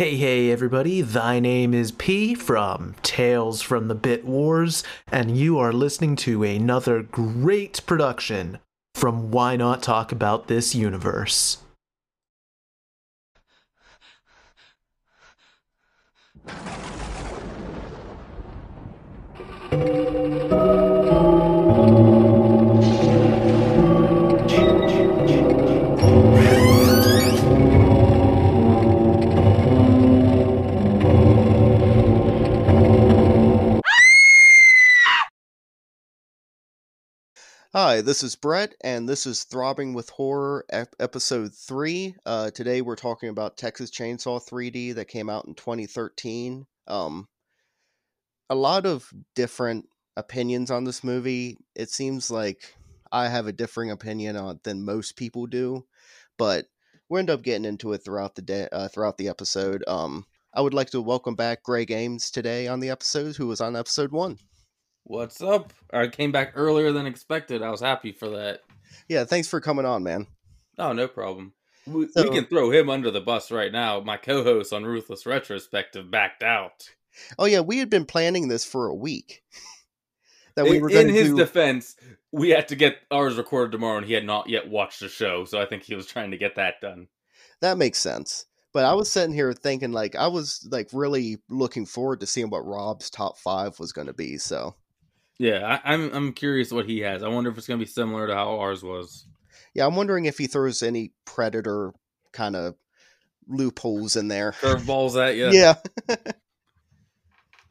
Hey, hey, everybody, thy name is P from Tales from the Bit Wars, and you are listening to another great production from Why Not Talk About This Universe. Hi, this is Brett, and this is Throbbing with Horror, episode 3. Uh, today we're talking about Texas Chainsaw 3D that came out in 2013. Um, a lot of different opinions on this movie. It seems like I have a differing opinion on than most people do, but we'll end up getting into it throughout the day, uh, throughout the episode. Um, I would like to welcome back Greg Ames today on the episode, who was on episode 1. What's up? I came back earlier than expected. I was happy for that. Yeah, thanks for coming on, man. Oh, no problem. We, So- we can throw him under the bus right now. My co-host on Ruthless Retrospective backed out. Oh yeah, we had been planning this for a week. that we in, were in his do. defense, we had to get ours recorded tomorrow, and he had not yet watched the show, so I think he was trying to get that done. that makes sense. But I was sitting here thinking, like, I was like really looking forward to seeing what Rob's top five was going to be. So Yeah, I, I'm I'm curious what he has. I wonder if it's going to be similar to how ours was. yeah, I'm wondering if he throws any Predator kind of loopholes in there. Curveballs at you. Yeah,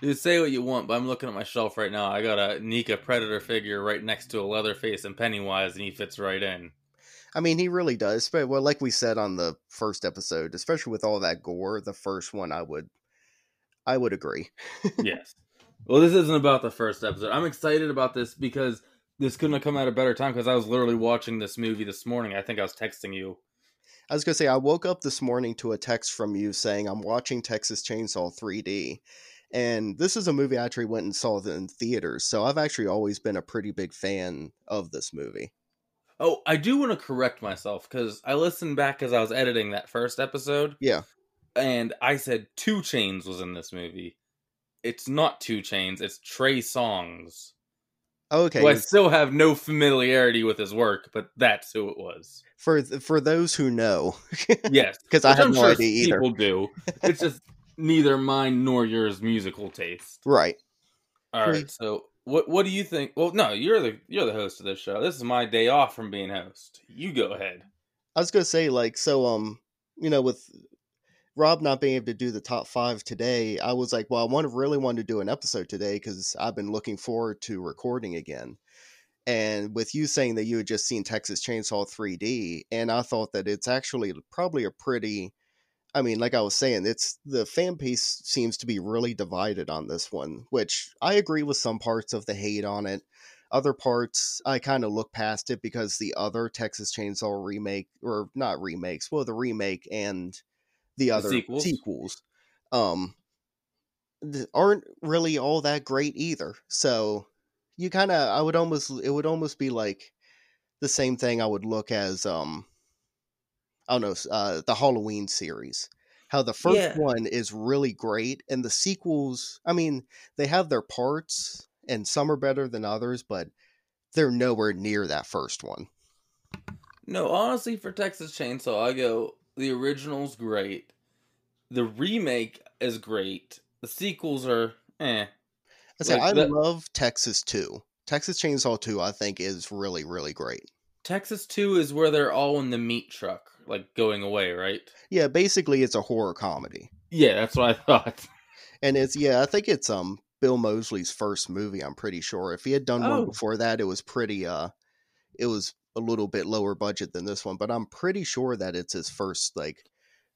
Dude, say what you want, but I'm looking at my shelf right now. I got a NECA Predator figure right next to a Leatherface and Pennywise, and he fits right in. I mean, he really does. But well, like we said on the first episode, especially with all that gore, the first one, I would, I would agree. yes. Well, this isn't about the first episode. I'm excited about this because this couldn't have come at a better time because I was literally watching this movie this morning. I think I was texting you. I was gonna say I woke up this morning to a text from you saying I'm watching Texas Chainsaw 3D, and this is a movie I actually went and saw in theaters. So I've actually always been a pretty big fan of this movie. Oh, I do want to correct myself because I listened back as I was editing that first episode. Yeah. And I said 2 Chainz was in this movie. It's not 2 Chainz, it's Trey Songz. Okay, Who I still have no familiarity with his work, but that's who it was. for for those who know, Yes. because I have I'm no sure idea either. People do. It's just neither mine nor yours musical taste. Right. All right. So what what do you think? Well, no, you're the you're the host of this show. This is my day off from being host. You go ahead. I was gonna say like so um you know with Rob not being able to do the top five today, I was like, well, I want to really want to do an episode today because I've been looking forward to recording again. And with you saying that you had just seen Texas Chainsaw 3D, and I thought that it's actually probably a pretty, I mean, like I was saying, it's the fan base seems to be really divided on this one, which I agree with some parts of the hate on it other parts i kind of look past it because the other texas chainsaw remake or not remakes well the remake and the other sequels? sequels um aren't really all that great either so you kind of i would almost it would almost be like the same thing i would look as um i don't know uh the halloween series how the first Yeah. one is really great and the sequels i mean they have their parts and some are better than others but they're nowhere near that first one No, honestly, for Texas Chainsaw, I go the original's great. The remake is great. The sequels are eh. i say Like i that- love texas 2 texas chainsaw 2 i think is really really great Texas Two is where they're all in the meat truck, like going away, right? yeah basically it's a horror comedy Yeah, that's what I thought. and it's yeah i think it's um bill moseley's first movie i'm pretty sure if he had done Oh. one before that it was pretty uh it was a little bit lower budget than this one but i'm pretty sure that it's his first like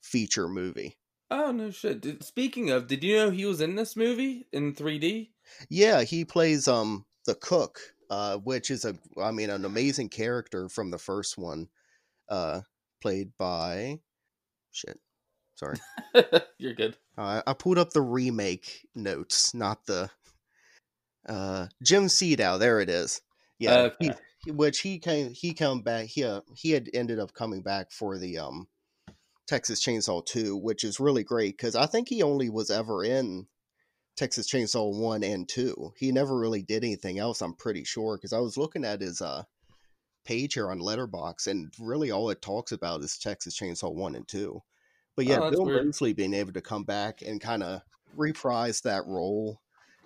feature movie Oh no shit. Did, speaking of, did you know he was in this movie in 3D? yeah he plays um the cook uh which is a i mean an amazing character from the first one uh played by shit sorry You're good. Uh, I pulled up the remake notes, not the uh Jim Siedow. There it is. Yeah, Okay. he, which he came he come back. He uh, he had ended up coming back for the um Texas Chainsaw 2, which is really great because I think he only was ever in Texas Chainsaw 1 and 2. He never really did anything else, I'm pretty sure, because I was looking at his uh, page here on Letterboxd, and really all it talks about is Texas Chainsaw 1 and 2. But yeah, Oh, Bill weird. Moseley being able to come back and kind of reprise that role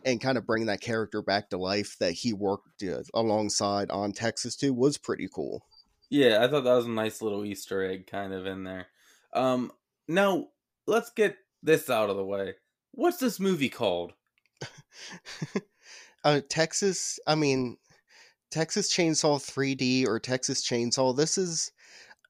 and kind of bring that character back to life that he worked uh, alongside on Texas 2 was pretty cool. Yeah, I thought that was a nice little Easter egg kind of in there. Um, now let's get this out of the way. What's this movie called? uh, Texas, I mean, Texas Chainsaw 3D or Texas Chainsaw. This is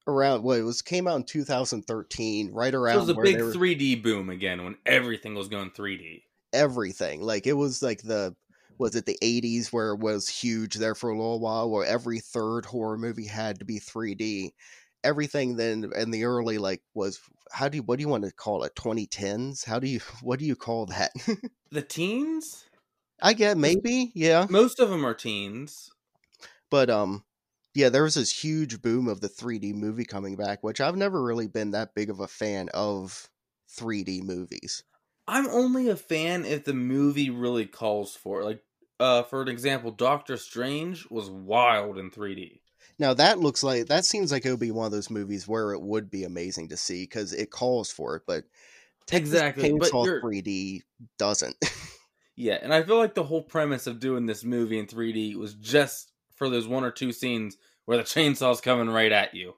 around what it was came out in 2013, right So around it was a big were- 3D boom again when everything was going 3D. Everything. Like it was like the was it the 80s where it was huge there for a little while, where every third horror movie had to be 3D. Everything then in the early like was how do you what do you want to call it 2010s? How do you what do you call that? The teens? I get maybe yeah. Most of them are teens. but um yeah there was this huge boom of the 3d movie coming back which i've never really been that big of a fan of 3d movies I'm only a fan if the movie really calls for it. Like, uh, for an example, Doctor Strange was wild in 3D. now that looks like that seems like it would be one of those movies where it would be amazing to see because it calls for it but Exactly, but Chainsaw 3d doesn't Yeah, and I feel like the whole premise of doing this movie in 3D was just for those one or two scenes where the chainsaw's coming right at you.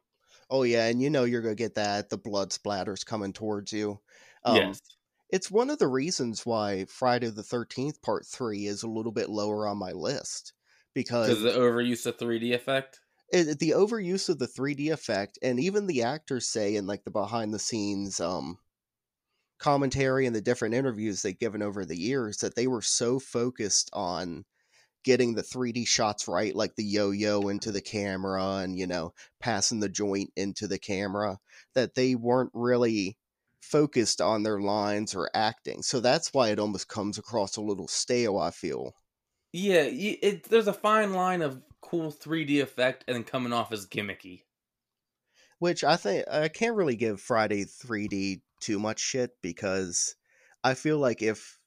oh yeah and you know you're gonna get that the blood splatters coming towards you um, yes. It's one of the reasons why friday the 13th part 3 is a little bit lower on my list because the overuse of 3D effect. it, the overuse of the 3D effect, and even the actors say in like the behind the scenes um, commentary and the different interviews they've given over the years that they were so focused on getting the 3D shots right, like the yo-yo into the camera and you know passing the joint into the camera, that they weren't really focused on their lines or acting. So that's why it almost comes across a little stale. I feel. Yeah, it, there's a fine line of cool 3D effect and then coming off as gimmicky. which I think I can't really give Friday 3D too much shit because I feel like if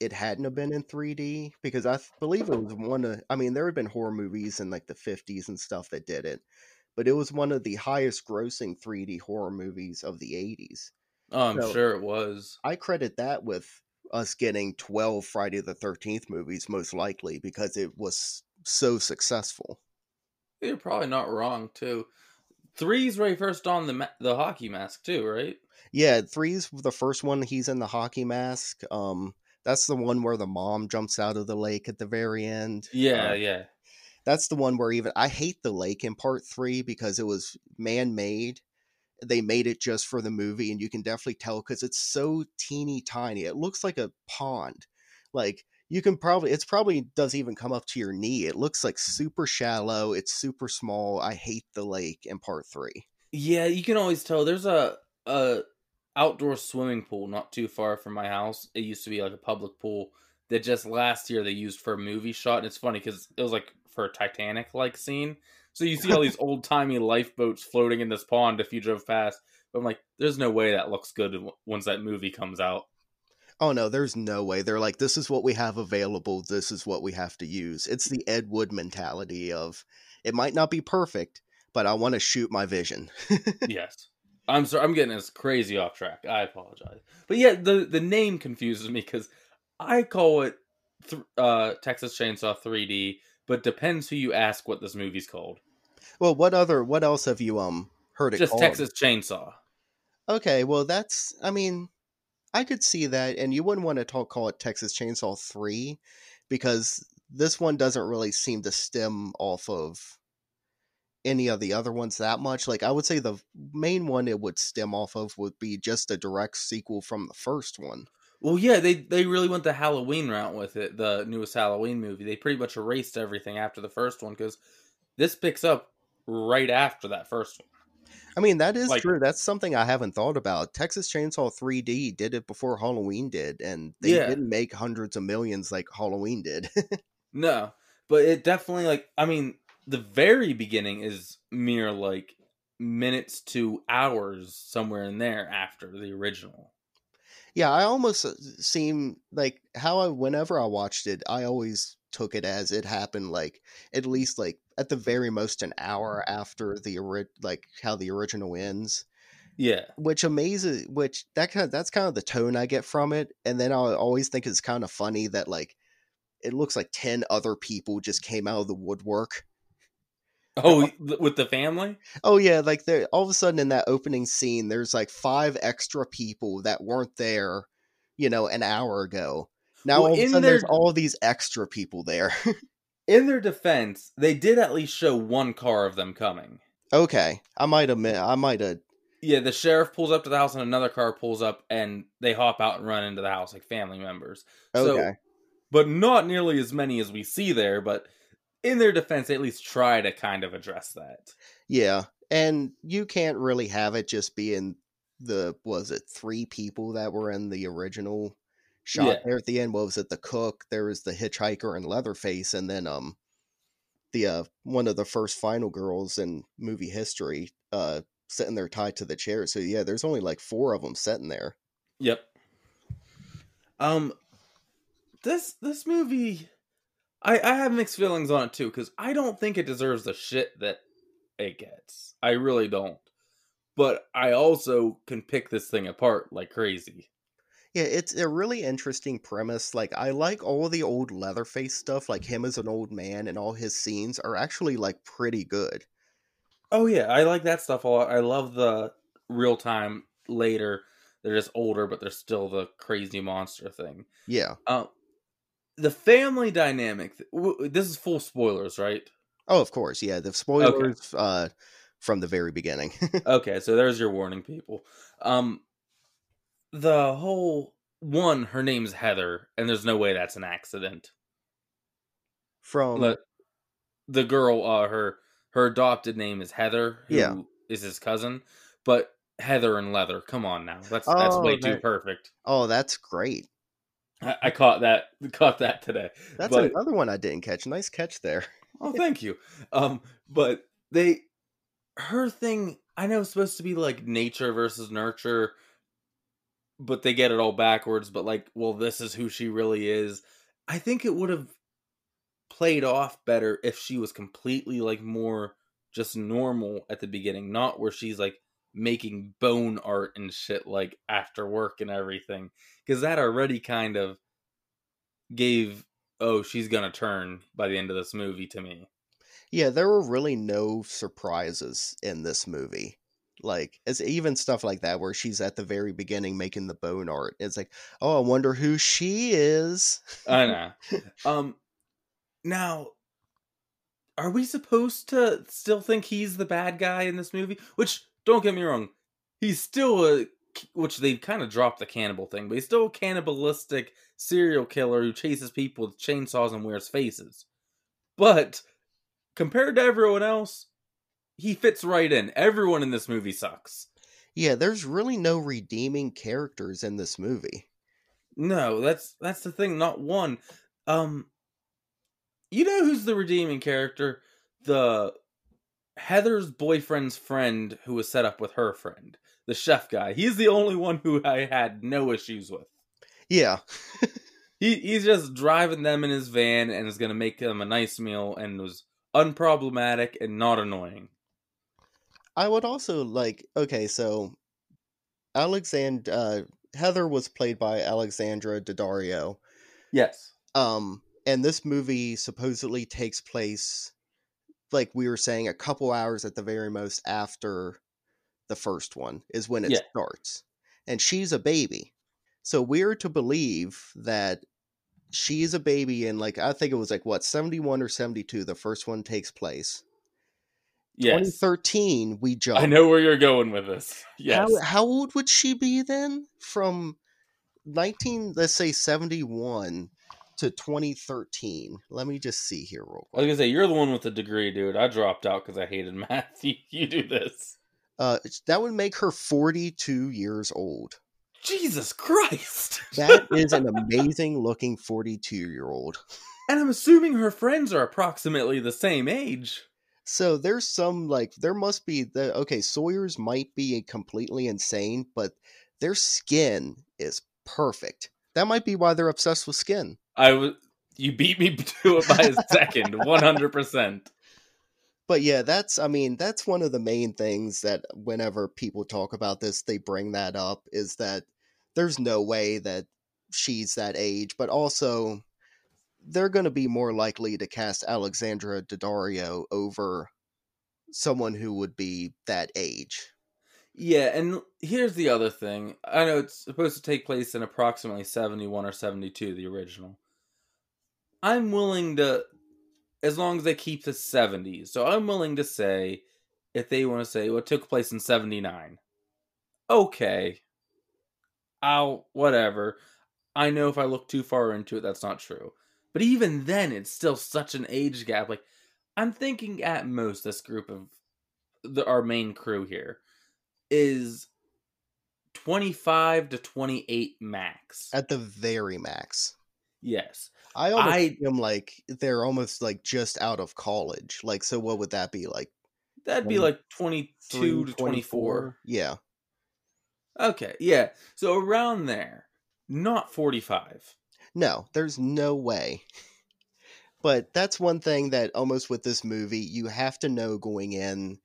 it hadn't have been in 3D, because I believe it was one of, I mean, there had been horror movies in like the 50s and stuff that did it, but it was one of the highest grossing 3D horror movies of the 80s. Oh, I'm So- sure it was. I credit that with us getting 12 Friday the 13th movies, most likely, because it was so successful. You're probably not wrong too. Three's where he first on the ma- the hockey mask too, right? Yeah, three's the first one. He's in the hockey mask. Um, that's the one where the mom jumps out of the lake at the very end. Yeah, Uh, yeah. that's the one where even I hate the lake in part three because it was man made. They made it just for the movie, and you can definitely tell because it's so teeny tiny. It looks like a pond. Like you can probably, it's probably doesn't even come up to your knee. It looks like super shallow. It's super small. I hate the lake in part three. Yeah, you can always tell. There's a a outdoor swimming pool not too far from my house. It used to be like a public pool that just last year they used for a movie shot. And it's funny because it was like for a Titanic like scene. So you see all these old timey lifeboats floating in this pond if you drove past. But I'm like, there's no way that looks good once that movie comes out. Oh no, there's no way. They're like, this is what we have available. This is what we have to use. It's the Ed Wood mentality of it might not be perfect, but I want to shoot my vision. yes. I'm sorry. I'm getting us crazy off track. I apologize. But yeah, the the name confuses me because I call it th- uh, Texas Chainsaw 3D, but depends who you ask what this movie's called. Well, what other, what else have you um heard it Just called? Texas Chainsaw. Okay, well that's, I mean, I could see that, and you wouldn't want to talk call it Texas Chainsaw Three because this one doesn't really seem to stem off of any of the other ones that much. Like I would say the main one it would stem off of would be just a direct sequel from the first one. Well, yeah, they they really went the Halloween route with it. The newest Halloween movie, they pretty much erased everything after the first one because this picks up right after that first one. I mean, that is Like- true. That's something I haven't thought about. Texas Chainsaw 3D did it before Halloween did, and they Yeah. didn't make hundreds of millions like Halloween did. No, but it definitely like I mean the very beginning is mere like minutes to hours somewhere in there after the original. Yeah, I almost uh, seem like how I whenever I watched it, I always took it as it happened like at least like at the very most an hour after the ori- like how the original ends. Yeah. Which amazes which that kind of that's kind of the tone I get from it. And then I always think it's kind of funny that like it looks like 10 other people just came out of the woodwork. Oh, with the family? Oh yeah, like there all of a sudden in that opening scene there's like five extra people that weren't there, you know, an hour ago. Now Well, all of a sudden there's all these extra people there. In their defense, they did at least show one car of them coming. okay. I might have I might have Yeah, the sheriff pulls up to the house and another car pulls up and they hop out and run into the house like family members. So- okay. but not nearly as many as we see there. But in their defense, they at least try to kind of address that. Yeah. And you can't really have it just being the was it three people that were in the original shot Yeah. there at the end? What was it? The cook, there was the hitchhiker and Leatherface, and then um the uh one of the first final girls in movie history uh sitting there tied to the chair. So yeah, there's only like four of them sitting there. Yep. Um, this this movie, I I have mixed feelings on it too because I don't think it deserves the shit that it gets. I really don't. But I also can pick this thing apart like crazy. Yeah, it's a really interesting premise. Like I like all the old Leatherface stuff, like him as an old man and all his scenes are actually like pretty good. Oh yeah, I like that stuff a lot. I love the real time later. They're just older, but they're still the crazy monster thing. Yeah. Um, the family dynamic. This is full spoilers, right? Oh, of course. Yeah, the spoilers uh from the very beginning. okay, so there's your warning, people. Um, the whole one, her name's Heather, and there's no way that's an accident. from Le- the girl, uh, her her adopted name is Heather, who is Yeah. his cousin, but Heather and Leather. Come on now, that's that's Oh, way too perfect. Oh, that's great. I, I caught that caught that today. That's But- another one I didn't catch. Nice catch there. Oh, thank you. Um, but they, her thing, I know it's supposed to be like nature versus nurture, but they get it all backwards. But like, well, this is who she really is. I think it would have played off better if she was completely like more just normal at the beginning, not where she's like making bone art and shit like after work and everything, because that already kind of gave oh she's gonna turn by the end of this movie to me. Yeah, there were really no surprises in this movie. Like, it's even stuff like that where she's at the very beginning making the bone art. It's like, oh, I wonder who she is. I know. um, now, are we supposed to still think he's the bad guy in this movie? Which, don't get me wrong, he's still a which they kind of dropped the cannibal thing, but he's still a cannibalistic serial killer who chases people with chainsaws and wears faces. But compared to everyone else, he fits right in. Everyone in this movie sucks. Yeah, there's really no redeeming characters in this movie. No, that's that's the thing. Not one. Um, you know who's the redeeming character? The Heather's boyfriend's friend who was set up with her friend, the chef guy. He's the only one who I had no issues with. Yeah, He he's just driving them in his van and is gonna make them a nice meal and was unproblematic and not annoying. I would also like. Okay, so Alexand uh, Heather was played by Alexandra Daddario. Yes. Um, and this movie supposedly takes place, like we were saying, a couple hours at the very most after the first one is when it Yeah. starts, and she's a baby. So we're to believe that she's a baby, and like I think it was like what seventy one or seventy two. The first one takes place. Yes. 2013, we jump. I know where you're going with this. Yes. How, how old would she be then? From 19, let's say 71 to 2013. Let me just see here real I was quick. gonna say you're the one with the degree, dude. I dropped out because I hated math. You, you do this. Uh, that would make her 42 years old. Jesus Christ! That is an amazing looking 42 year old. and I'm assuming her friends are approximately the same age. So there's some like there must be the okay Sawyer's might be completely insane, but their skin is perfect. That might be why they're obsessed with skin. I was you beat me to it by a second, one hundred percent. But yeah, that's I mean that's one of the main things that whenever people talk about this, they bring that up is that there's no way that she's that age, but also they're going to be more likely to cast Alexandra Daddario over someone who would be that age. Yeah, and here's the other thing. I know it's supposed to take place in approximately 71 or 72, the original. I'm willing to, as long as they keep the 70s, so I'm willing to say, if they want to say, well, it took place in 79. Okay. I'll, whatever. I know if I look too far into it, that's not true. But even then, it's still such an age gap. Like, I'm thinking at most this group of the, our main crew here is 25 to 28 max. At the very max. Yes. I almost I, feel like they're almost like just out of college. Like, so what would that be like? That'd be like 22 to 24. Yeah. Okay. Yeah. So around there, not 45. No, there's no way. But that's one thing that almost with this movie, you have to know going in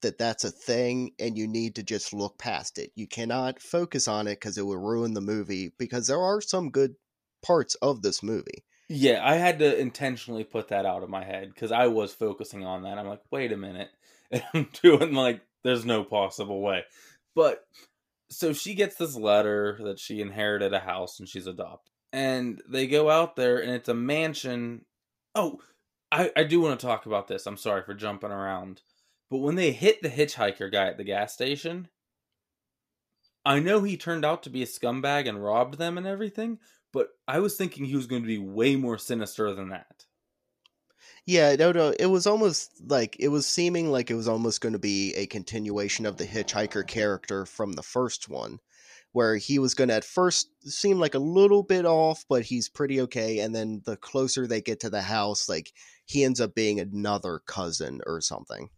that that's a thing and you need to just look past it. You cannot focus on it because it will ruin the movie because there are some good parts of this movie. Yeah, I had to intentionally put that out of my head because I was focusing on that. I'm like, wait a minute. And I'm doing like, there's no possible way. But so she gets this letter that she inherited a house and she's adopted. And they go out there and it's a mansion. Oh, I, I do want to talk about this. I'm sorry for jumping around. But when they hit the hitchhiker guy at the gas station, I know he turned out to be a scumbag and robbed them and everything, but I was thinking he was going to be way more sinister than that. Yeah, no, no, it was almost like it was seeming like it was almost going to be a continuation of the hitchhiker character from the first one, where he was going to at first seem like a little bit off, but he's pretty okay, and then the closer they get to the house, like he ends up being another cousin or something.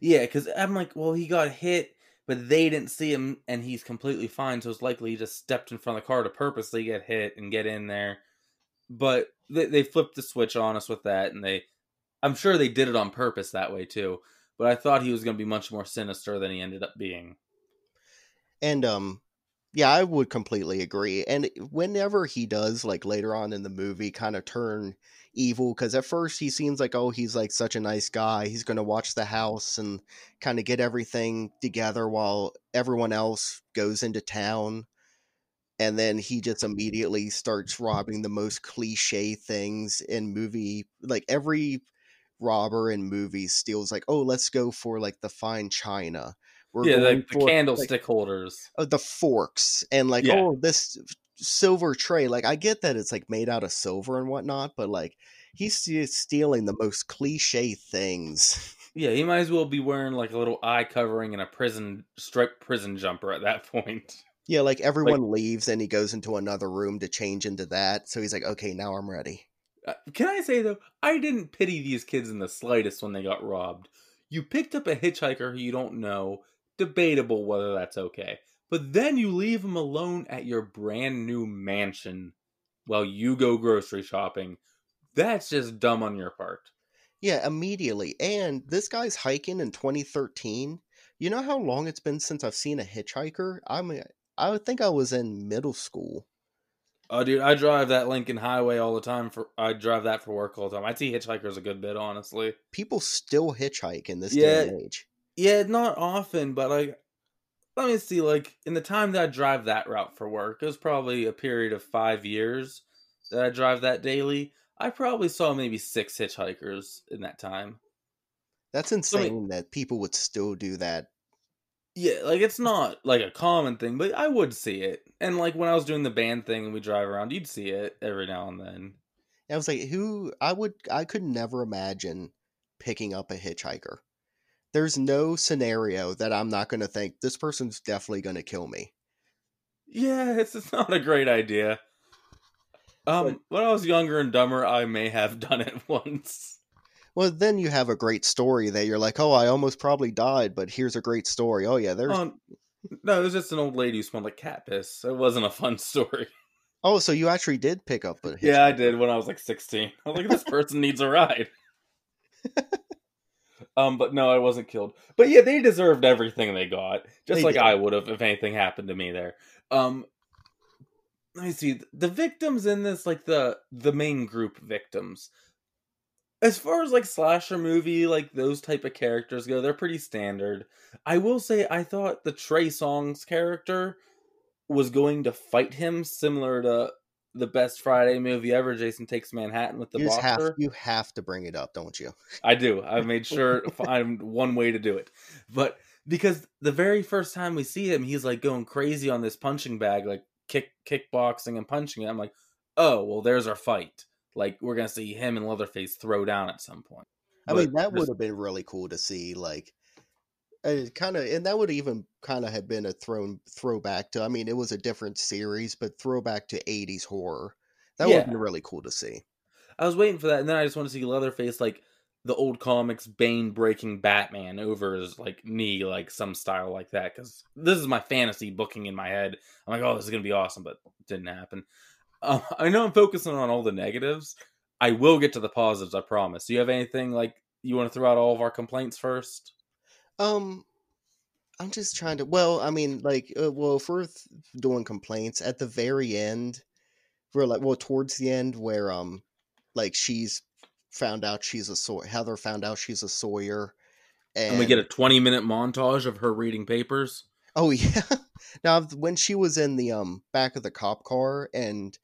Yeah, because I'm like, well, he got hit but they didn't see him and he's completely fine so it's likely he just stepped in front of the car to purposely get hit and get in there but they, they flipped the switch on us with that and they i'm sure they did it on purpose that way too but i thought he was going to be much more sinister than he ended up being and um yeah i would completely agree and whenever he does like later on in the movie kind of turn evil because at first he seems like oh he's like such a nice guy he's going to watch the house and kind of get everything together while everyone else goes into town and then he just immediately starts robbing the most cliche things in movie like every robber in movies steals like oh let's go for like the fine china we're yeah like the candlestick like, holders oh, the forks and like yeah. oh this silver tray. Like I get that it's like made out of silver and whatnot, but like he's stealing the most cliche things. Yeah, he might as well be wearing like a little eye covering and a prison striped prison jumper at that point. Yeah, like everyone like, leaves and he goes into another room to change into that. So he's like, okay, now I'm ready. Uh, can I say though, I didn't pity these kids in the slightest when they got robbed. You picked up a hitchhiker who you don't know. Debatable whether that's okay. But then you leave him alone at your brand new mansion while you go grocery shopping. That's just dumb on your part. Yeah, immediately. And this guy's hiking in 2013. You know how long it's been since I've seen a hitchhiker? I mean, I think I was in middle school. Oh, dude, I drive that Lincoln Highway all the time. For I drive that for work all the time. I see hitchhikers a good bit, honestly. People still hitchhike in this yeah, day and age. Yeah, not often, but like let me see, like in the time that I drive that route for work, it was probably a period of five years that I drive that daily. I probably saw maybe six hitchhikers in that time. That's insane I mean, that people would still do that. Yeah, like it's not like a common thing, but I would see it. And like when I was doing the band thing and we drive around, you'd see it every now and then. I was like, who I would I could never imagine picking up a hitchhiker there's no scenario that I'm not going to think this person's definitely going to kill me. Yeah, it's, it's not a great idea. Um, but, when I was younger and dumber, I may have done it once. Well, then you have a great story that you're like, oh, I almost probably died, but here's a great story. Oh yeah, there's. Um, no, it was just an old lady who smelled like cat piss. It wasn't a fun story. Oh, so you actually did pick up a. Yeah, I did when I was like 16. I was like, this person needs a ride. um, but no, I wasn't killed. But yeah, they deserved everything they got, just They like did. I would have if anything happened to me there. Um, let me see the victims in this, like the the main group victims. As far as like slasher movie, like those type of characters go, they're pretty standard. I will say, I thought the Trey Songz character was going to fight him, similar to the best Friday movie ever. Jason Takes Manhattan with the you just have boxer. you have to bring it up, don't you? I do. I've made sure to find one way to do it. But because the very first time we see him, he's like going crazy on this punching bag, like kick kickboxing and punching it. I'm like, oh well, there's our fight. Like we're gonna see him and Leatherface throw down at some point. I But mean, that would have been really cool to see, like, kind of, and that would even kind of have been a thrown throwback to. I mean, it was a different series, but throwback to '80s horror. That would have been really cool to see. I was waiting for that, and then I just want to see Leatherface like the old comics Bane breaking Batman over his like knee, like some style like that. Because this is my fantasy booking in my head. I'm like, oh, this is gonna be awesome, but it didn't happen. Uh, I know I'm focusing on all the negatives. I will get to the positives. I promise. Do you have anything like you want to throw out all of our complaints first? Um, I'm just trying to. Well, I mean, like, uh, well, if we're th- doing complaints at the very end, we're like, well, towards the end where um, like she's found out she's a Sawyer. Heather found out she's a Sawyer, and, And we get a 20 minute montage of her reading papers. Oh yeah. Now when she was in the um back of the cop car and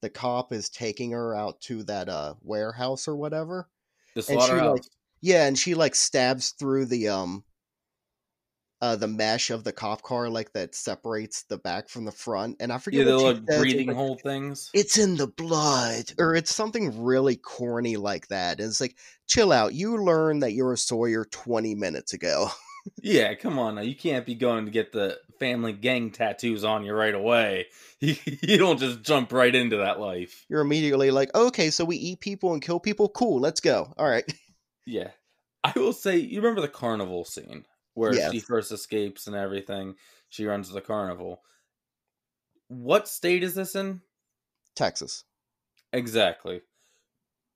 the cop is taking her out to that uh warehouse or whatever. The And she, slaughterhouse. like, Yeah, and she like stabs through the um uh the mesh of the cop car like that separates the back from the front. And I forget yeah, the like breathing like, hole things. It's in the blood, or it's something really corny like that. And it's like, chill out. You learned that you're a Sawyer 20 minutes ago. Yeah, come on now. You can't be going to get the family gang tattoos on you right away. You, you don't just jump right into that life. You're immediately like, okay, so we eat people and kill people. Cool, let's go. All right. Yeah. I will say, you remember the carnival scene where Yes. she first escapes and everything? She runs to the carnival. What state is this in? Texas. Exactly.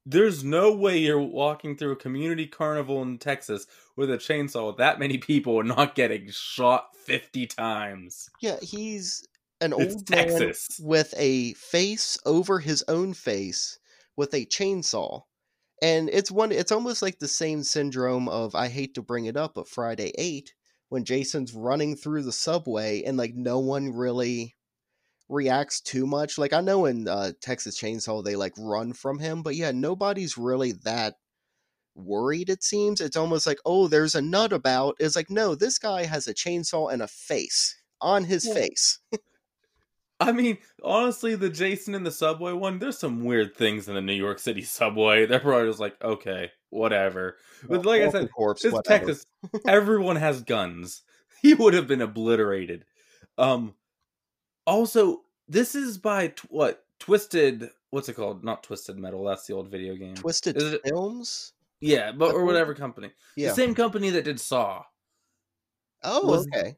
There's no way you're walking through a community carnival in Texas with a chainsaw with that many people and not getting shot 50 times. Yeah, he's an It's old man Texas. with a face over his own face with a chainsaw. And it's one it's almost like the same syndrome of I hate to bring it up, but Friday 8 when Jason's running through the subway and like no one really reacts too much. Like I know in uh, Texas Chainsaw they like run from him, but yeah, nobody's really that worried it seems. It's almost like, "Oh, there's a nut about." It's like, "No, this guy has a chainsaw and a face on his Yeah. face." I mean, honestly, the Jason in the subway one, there's some weird things in the New York City subway. They're probably just like, okay, whatever. But like I said, corpse, it's whatever. Texas. Everyone has guns. He would have been obliterated. Um. Also, this is by tw- what Twisted. What's it called? Not Twisted Metal. That's the old video game. Twisted Is it- Films. Yeah, but or whatever company. Yeah. The same company that did Saw. Oh, was- okay.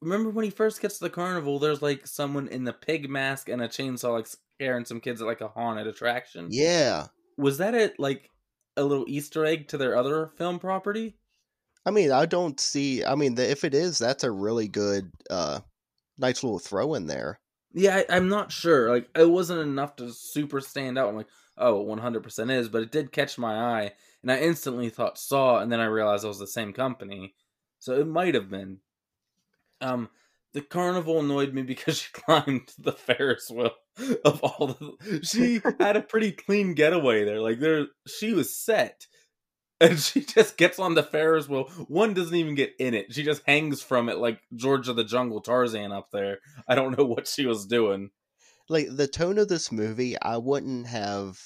Remember when he first gets to the carnival? There's like someone in the pig mask and a chainsaw, like scaring some kids at like a haunted attraction. Yeah. was that it like a little easter egg to their other film property I mean, I don't see. I mean, if it is, that's a really good, uh, nice little throw in there. yeah I, i'm not sure like it wasn't enough to super stand out i'm like oh 100% is but it did catch my eye and i instantly thought saw and then i realized it was the same company so it might have been um the carnival annoyed me because she climbed the ferris wheel of all the she had a pretty clean getaway there like there she was set and she just gets on the Ferris wheel. One doesn't even get in it. She just hangs from it like George of the Jungle Tarzan up there. I don't know what she was doing. Like the tone of this movie, I wouldn't have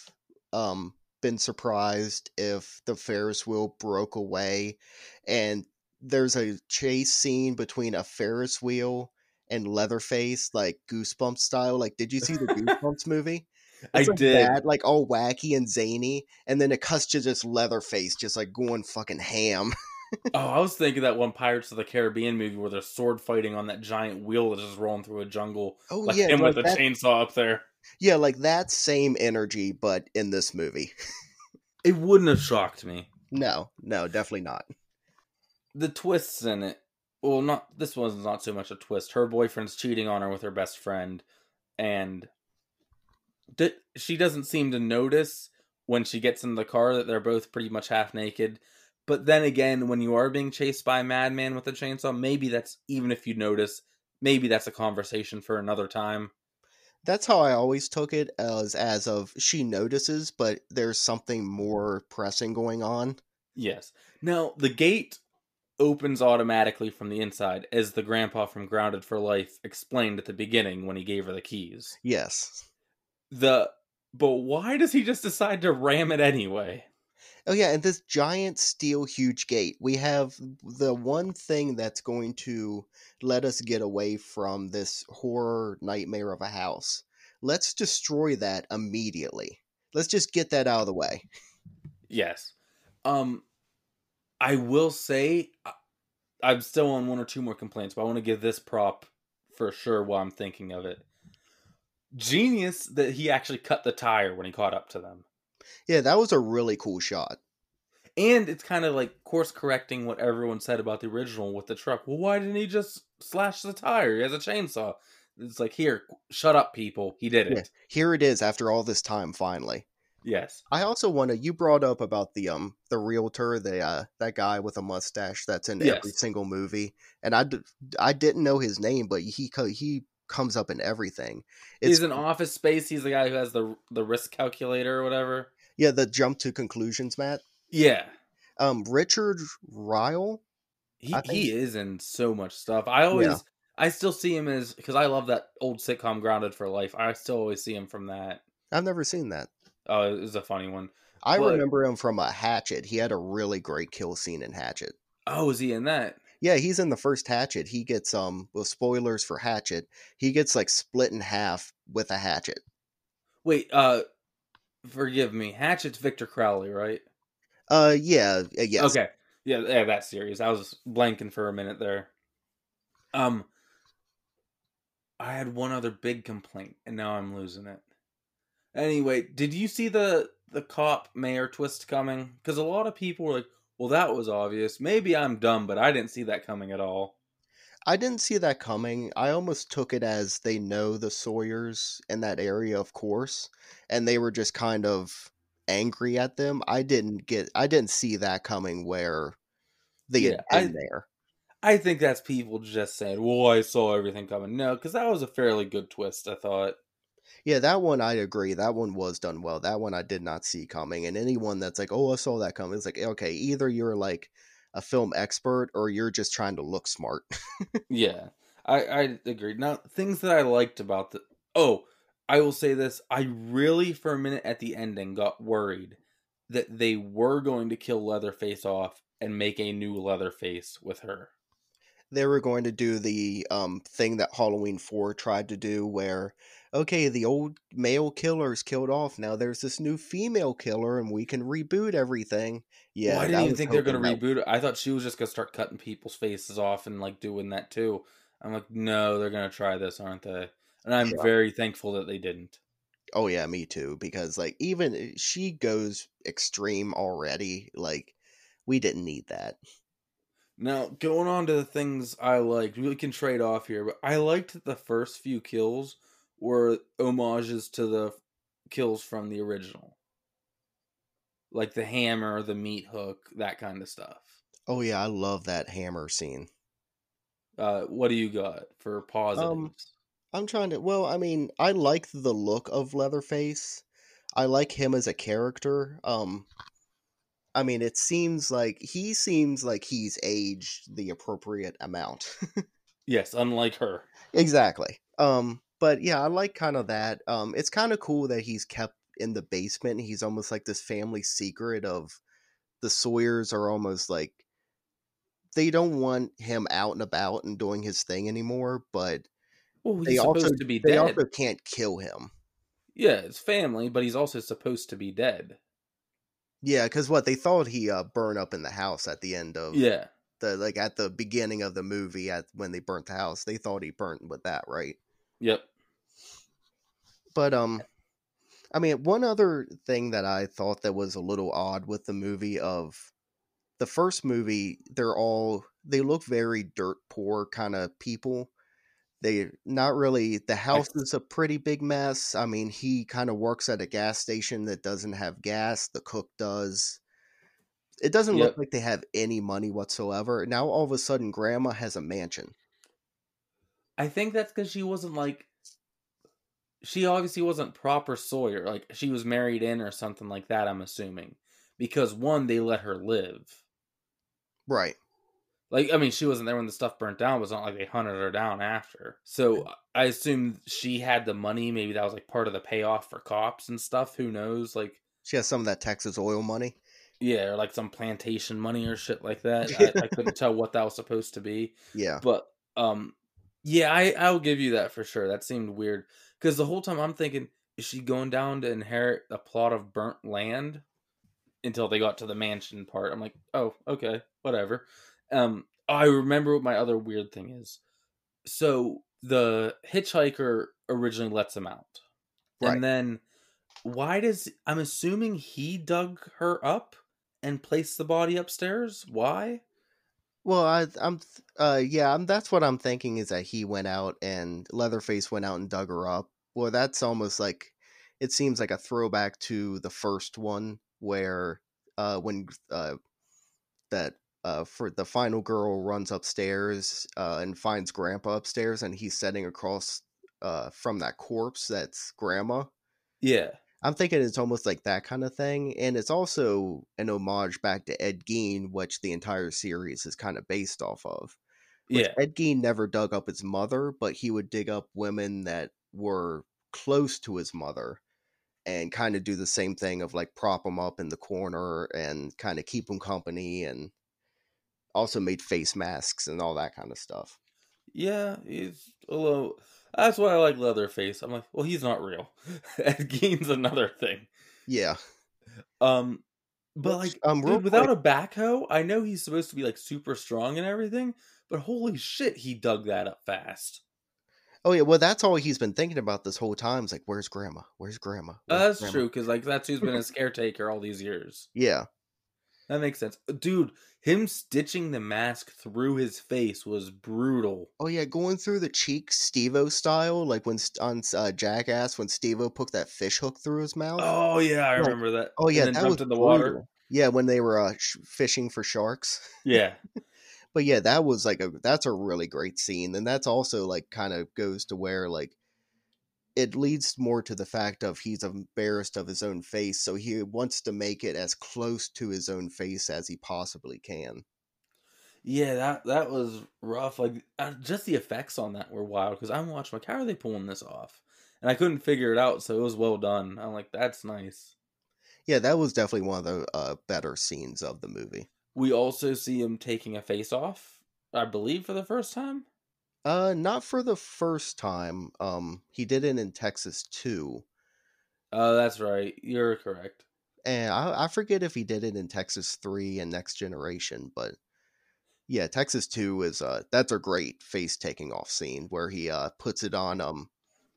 um been surprised if the Ferris wheel broke away, and there's a chase scene between a Ferris wheel and Leatherface, like Goosebumps style. Like, did you see the Goosebumps movie? I like did. that, like all wacky and zany, and then it cuts to just Leatherface, just like going fucking ham. Oh, I was thinking that one Pirates of the Caribbean movie where they're sword fighting on that giant wheel that's just rolling through a jungle. Oh like yeah, him like with a chainsaw up there. yeah, like that same energy, but in this movie. It wouldn't have shocked me. No, no, definitely not. The twists in it. Well, not this one's not so much a twist. Her boyfriend's cheating on her with her best friend, and d- she doesn't seem to notice when she gets in the car that they're both pretty much half naked. But then again, when you are being chased by a madman with a chainsaw, maybe that's even if you notice, maybe that's a conversation for another time. That's how I always took it as as of she notices, but there's something more pressing going on. Yes. Now, the gate opens automatically from the inside, as the grandpa from Grounded for Life explained at the beginning when he gave her the keys. Yes. The but why does he just decide to ram it anyway? Oh yeah, and this giant steel huge gate. We have the one thing that's going to let us get away from this horror nightmare of a house. Let's destroy that immediately. Let's just get that out of the way. Yes. Um I will say I- I'm still on one or two more complaints, but I want to give this prop for sure while I'm thinking of it. Genius that he actually cut the tire when he caught up to them. Yeah, that was a really cool shot. And it's kind of like course correcting what everyone said about the original with the truck. Well, why didn't he just slash the tire? He has a chainsaw. It's like, here, shut up, people. He did Yeah, it. here it is after all this time finally. Yes. I also want to you brought up about the um the realtor, the uh that guy with a mustache that's in every single movie. And I, d- I didn't know his name, but he co- he comes up in everything. It's He's an Office Space. He's the guy who has the the risk calculator or whatever. yeah, the jump to conclusions, Matt. Yeah. Um Richard Riehle? He he is in so much stuff. I always Yeah. I still see him as because I love that old sitcom Grounded for Life. I still always see him from that. I've never seen that. Oh, it was a funny one. I But- remember him from a Hatchet. He had a really great kill scene in Hatchet. Oh, is he in that? Yeah, he's in the first Hatchet. He gets um well spoilers for Hatchet. He gets like split in half with a hatchet. Wait, uh, forgive me. Hatchet's Victor Crowley, right? Uh yeah, uh, yes. Okay. Yeah, yeah, that series. I was blanking for a minute there. Um I had one other big complaint and now I'm losing it. Anyway, did you see the the cop mayor twist coming? Cuz a lot of people were like, "Well, that was obvious. Maybe I'm dumb, but I didn't see that coming at all." I didn't see that coming. I almost took it as they know the Sawyers in that area, of course, and they were just kind of angry at them. I didn't get I didn't see that coming where they Yeah, I- there. I think that's people just saying, "Well, I saw everything coming." No, cuz that was a fairly good twist, I thought. Yeah, that one I agree. That one was done well. That one I did not see coming. And anyone that's like, "Oh, I saw that coming," it's like, okay, either you're like a film expert or you're just trying to look smart. Yeah, I I agree. Now, things that I liked about the oh, I will say this: I really, for a minute at the ending, got worried that they were going to kill Leatherface off and make a new Leatherface with her. they were going to do the um thing that Halloween 4 tried to do where okay, the old male killer's killed off. Now there's this new female killer and we can reboot everything. Yeah. well, I didn't even think they're going to that- reboot it. I thought she was just going to start cutting people's faces off and like doing that too. I'm like, no, they're going to try this, aren't they? And I'm Yeah. very thankful that they didn't. Oh yeah, me too because like even eh, she goes extreme already. Like we didn't need that. Now, going on to the things I liked, we can trade off here, but I liked the first few kills were homages to the kills from the original. Like the hammer, the meat hook, that kind of stuff. Oh yeah, I love that hammer scene. Uh, what do you got for positives? I'm trying to. Well, I mean, I like the look of Leatherface. I like him as a character. Um, I mean, it seems like he seems like he's aged the appropriate amount. yes, unlike her. exactly. Um, but yeah, I like kind of that. Um, it's kind of cool that he's kept in the basement. He's almost like this family secret of the Sawyers are almost like they don't want him out and about and doing his thing anymore, but Well, they also to be they dead. also can't kill him. Yeah, it's family, but he's also supposed to be dead. Yeah, because what they thought he uh, burned up in the house at the end of Yeah. the like at the beginning of the movie at when they burnt the house. They thought he burnt with that, right? Yep. But um, I mean, one other thing that I thought that was a little odd with the movie of the first movie, they're all they look very dirt poor kind of people. They not really the house is a pretty big mess. I mean, he kind of works at a gas station that doesn't have gas. The cook does. It doesn't Yep. look like they have any money whatsoever. Now all of a sudden, grandma has a mansion. I think that's because she wasn't like. She obviously wasn't proper Sawyer. Like she was married in or something like that. I'm assuming because one, they let her live. Right. Like I mean, she wasn't there when the stuff burnt down. It was not like they hunted her down after. So I assume she had the money. Maybe that was like part of the payoff for cops and stuff. Who knows? Like She has some of that Texas oil money. yeah, or like some plantation money or shit like that. I, I couldn't tell what that was supposed to be. Yeah. But um, yeah, I I'll give you that for sure. That seemed weird because the whole time I'm thinking, is she going down to inherit a plot of burnt land? Until they got to the mansion part, I'm like, oh, okay, whatever. Um, I remember what my other weird thing is. So the hitchhiker originally lets him out, Right. and then why does I'm assuming he dug her up and placed the body upstairs? Why? Well, I, I'm, uh, yeah, I'm, that's what I'm thinking is that he went out and Leatherface went out and dug her up. Well, that's almost like it seems like a throwback to the first one where, uh, when uh, that uh, for the final girl runs upstairs uh, and finds Grandpa upstairs, and he's sitting across uh, from that corpse that's Grandma. Yeah, I'm thinking it's almost like that kind of thing, and it's also an homage back to Ed Gein, which the entire series is kind of based off of. Which yeah, Ed Gein never dug up his mother, but he would dig up women that were close to his mother, and kind of do the same thing of like prop them up in the corner and kind of keep them company, and also made face masks and all that kind of stuff. yeah. He's a little. That's why I like Leatherface. I'm like, well, he's not real. Ed Gein's another thing. Yeah, Um, but like, um, dude, without a backhoe, I know he's supposed to be like super strong and everything, but holy shit, he dug that up fast. Oh yeah, well that's all he's been thinking about this whole time. Is like, where's Grandma? Where's Grandma? Uh, that's Grandma?" true because like that's who's been his caretaker all these years. Yeah, That makes sense, dude. Him stitching the mask through his face was brutal. Oh yeah, going through the cheek, Steve-O style, like when on uh, Jackass when Steve-O put that fish hook through his mouth. Oh yeah, I Like, remember that. Oh yeah, and then that jumped was in the water. brutal. Yeah, when they were uh, sh- fishing for sharks. Yeah, But yeah, that was like a that's a really great scene, and that's also like kind of goes to where like it leads more to the fact of he's embarrassed of his own face, so he wants to make it as close to his own face as he possibly can. yeah. That that was rough. Like uh, just the effects on that were wild because I'm watching like, how are they pulling this off? And I couldn't figure it out, so it was well done. I'm like, that's nice. Yeah, that was definitely one of the uh, better scenes of the movie. We also see him taking a face off, I believe, for the first time. Uh, not for the first time. Um, he did it in Texas too, Oh, that's right. You're correct. and I, I forget if he did it in Texas three and Next Generation, but yeah, Texas two is uh that's a great face taking off scene where he uh puts it on um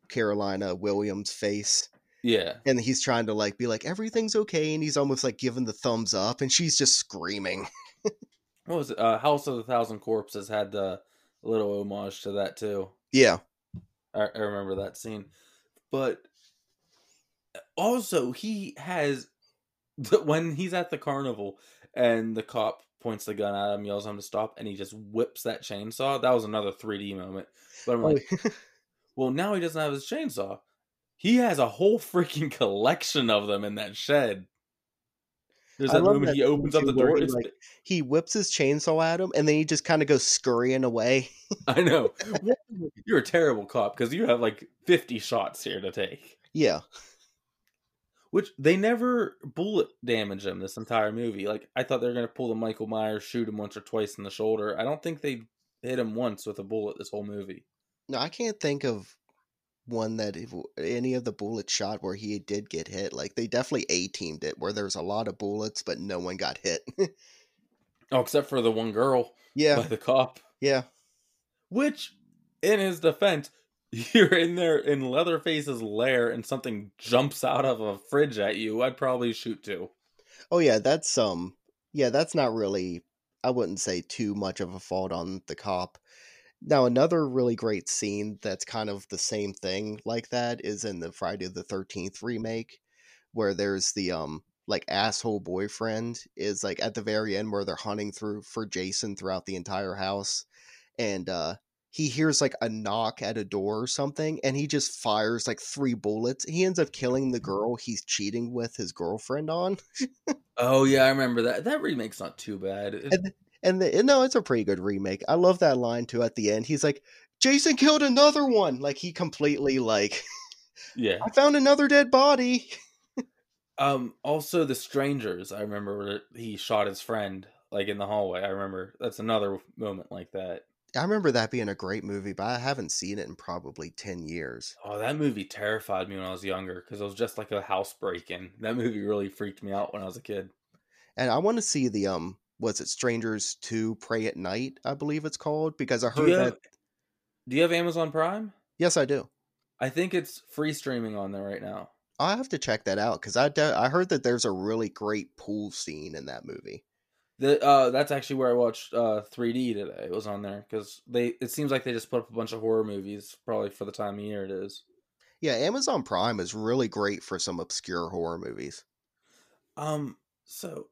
Caroline Williams' face, Yeah. and he's trying to like be like everything's okay, and he's almost like giving the thumbs up, and she's just screaming. What was it? Uh, House of the Thousand Corpses had the little homage to that too. Yeah, I, I remember that scene. But also, he has when he's at the carnival and the cop points the gun at him, yells at him to stop, and he just whips that chainsaw. That was another 3D moment. But I'm Oh, like, well, now he doesn't have his chainsaw. He has a whole freaking collection of them in that shed. There's that moment that he opens up the door. he, like- he whips his chainsaw at him, and then he just kind of goes scurrying away. I know. You're a terrible cop because you have like 50 shots here to take. Yeah, Which they never bullet damage him this entire movie. Like I thought they were gonna pull the Michael Myers, shoot him once or twice in the shoulder. I don't think they hit him once with a bullet this whole movie. no, I can't think of one that if, any of the bullets shot where he did get hit. Like they definitely a teamed it where there's a lot of bullets, but no one got hit. Oh, except for the one girl yeah, by the cop. yeah, Which, in his defense, you're in there in Leatherface's lair and something jumps out of a fridge at you. I'd probably shoot too. oh yeah. That's um, yeah, that's not really. I wouldn't say too much of a fault on the cop. Now, another really great scene that's kind of the same thing like that is in the Friday the 13th remake, where there's the, um, like asshole boyfriend is like at the very end where they're hunting through for Jason throughout the entire house. And, uh, he hears like a knock at a door or something and he just fires like three bullets. He ends up killing the girl he's cheating with his girlfriend on. Oh yeah, I remember that. That remake's not too bad. It- And the, no, it's a pretty good remake. I love that line too at the end. He's like, Jason killed another one. Like he completely like yeah. I found another dead body. Um. Also, the strangers. I remember he shot his friend like in the hallway. I remember that's another moment like that. I remember that being a great movie, but I haven't seen it in probably 10 years. Oh, that movie terrified me when I was younger because it was just like a house break in. That movie really freaked me out when I was a kid. And I want to see the um was it Strangers to Prey at Night, I believe it's called because I Do heard you, that have, do you have Amazon Prime? Yes, I do. I think it's free streaming on there right now. I'll have to check that out cuz I de- I heard that there's a really great pool scene in that movie. The uh, that's actually where I watched uh 3D today. It was on there because they. It seems like they just put up a bunch of horror movies, probably for the time of year it is. Yeah, Amazon Prime is really great for some obscure horror movies. Um. So,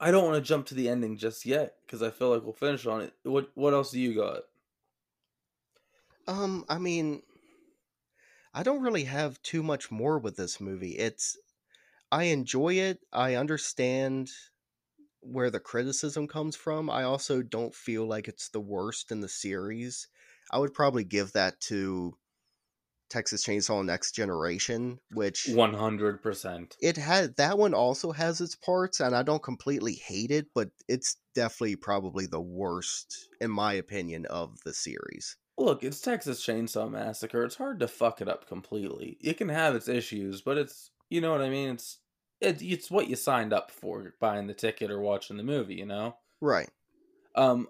I don't want to jump to the ending just yet because I feel like we'll finish on it. What What else do you got? Um, I mean, I don't really have too much more with this movie. It's I enjoy it. I understand where the criticism comes from. I also don't feel like it's the worst in the series. I would probably give that to Texas Chainsaw Next Generation, which One hundred percent. it had that one also has its parts and I don't completely hate it, but it's definitely probably the worst in my opinion of the series. Look, it's Texas Chainsaw Massacre. It's hard to fuck it up completely. It can have its issues, but it's you know what I mean. It's it, it's what you signed up for buying the ticket or watching the movie. You know. Right. Um,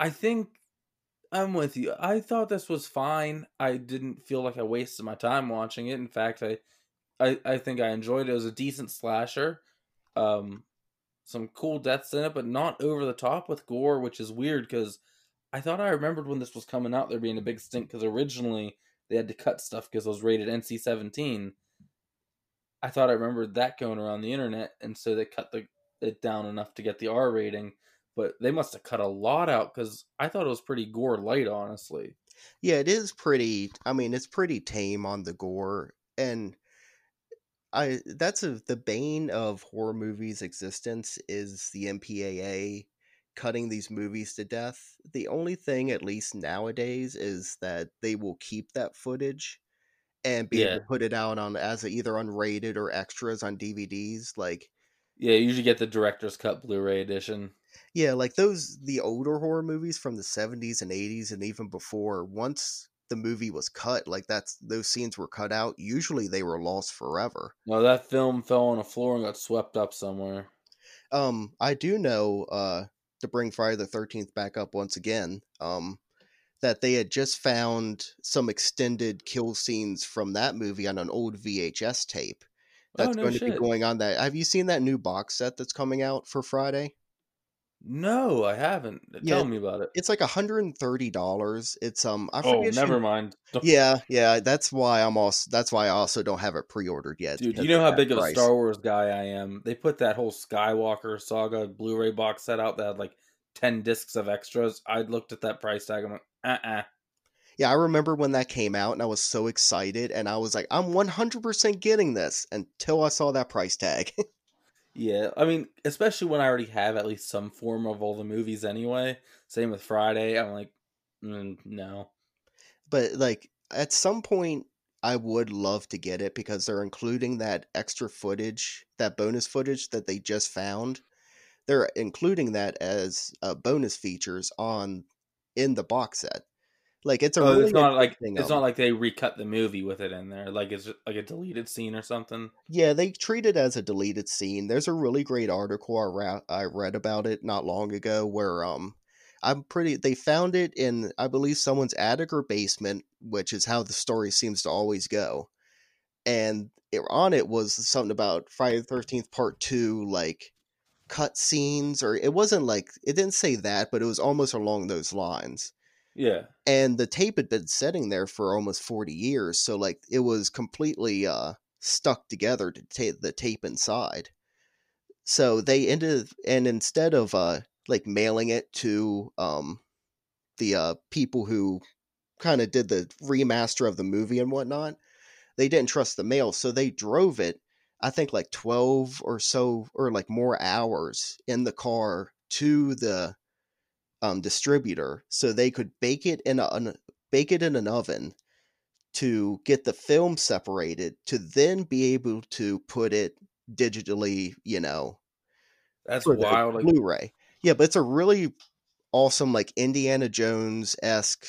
I think I'm with you. I thought this was fine. I didn't feel like I wasted my time watching it. In fact, I, I, I think I enjoyed it. It was a decent slasher. Um, some cool deaths in it, but not over the top with gore, which is weird because I thought I remembered when this was coming out there being a big stink because originally they had to cut stuff because it was rated NC-17. I thought I remembered that going around the internet, and so they cut the it down enough to get the R rating but they must have cut a lot out because I thought it was pretty gore light, honestly. Yeah, it is pretty. I mean, it's pretty tame on the gore, and I that's a, the bane of horror movies' existence is the MPAA cutting these movies to death. The only thing, at least nowadays, is that they will keep that footage and be Yeah. able to put it out on as a, either unrated or extras on DVDs. Like, Yeah, you usually get the director's cut Blu-ray edition. Yeah, like those the older horror movies from the 70s and 80s and even before. Once the movie was cut, like that's those scenes were cut out. Usually they were lost forever. No, that film fell on the floor and got swept up somewhere. Um, I do know, uh, to bring Friday the Thirteenth back up once again, um, that they had just found some extended kill scenes from that movie on an old VHS tape. Oh, That's no going to be going on that. Have you seen that new box set that's coming out for Friday? No, I haven't. Yeah, Tell me about it. It's like $130. It's um I Oh, never who- mind. Yeah, yeah, that's why I'm also that's why I also don't have it pre-ordered yet. Dude, you know how big of a. Star Wars guy I am. They put that whole Skywalker saga Blu-ray box set out that had like ten discs of extras. I looked at that price tag. I'm like, uh-uh. Yeah, I remember when that came out and I was so excited and I was like, I'm 100% getting this until I saw that price tag. Yeah, I mean, especially when I already have at least some form of all the movies anyway. Same with Friday. I'm like, mm, no. but like at some point I would love to get it because they're including that extra footage, that bonus footage that they just found. They're including that as uh, bonus features on in the box set. Like it's a Oh, really it's not like it's not like they recut the movie with it in there. Like it's like a deleted scene or something. Yeah, they treat it as a deleted scene. There's a really great article I, ra- I read about it not long ago where um I'm pretty they found it in I believe someone's attic or basement, which is how the story seems to always go. And it, on it was something about Friday the 13th part 2 like cut scenes or it wasn't like it didn't say that, but it was almost along those lines Yeah. and the tape had been sitting there for almost 40 years so like it was completely uh stuck together to take the tape inside so they ended and instead of uh like mailing it to um the uh people who kind of did the remaster of the movie and whatnot they didn't trust the mail so they drove it i think like 12 or so or like more hours in the car to the um, distributor so they could bake it in a an, bake it in an oven to get the film separated to then be able to put it digitally you know That's wild. Like, blu-ray yeah but it's a really awesome like indiana jones-esque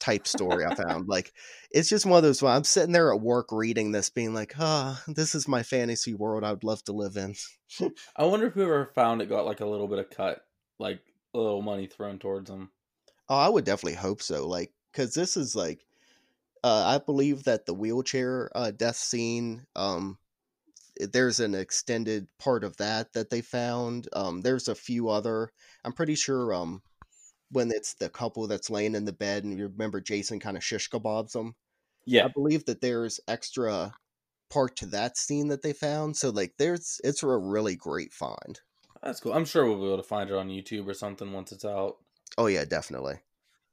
type story i found like it's just one of those i'm sitting there at work reading this being like ah this is my fantasy world i'd love to live in I wonder if whoever found it got like a little bit of cut, like little money thrown towards them. Oh, I would definitely hope so. Like, because this is like, uh, I believe that the wheelchair uh, death scene, um, there's an extended part of that that they found. Um, there's a few other. I'm pretty sure. Um, when it's the couple that's laying in the bed, and you remember Jason kind of shish kebabs them. Yeah, I believe that there's extra part to that scene that they found. So like, there's it's a really great find. That's cool. I'm sure we'll be able to find it on YouTube or something once it's out. Oh yeah, definitely.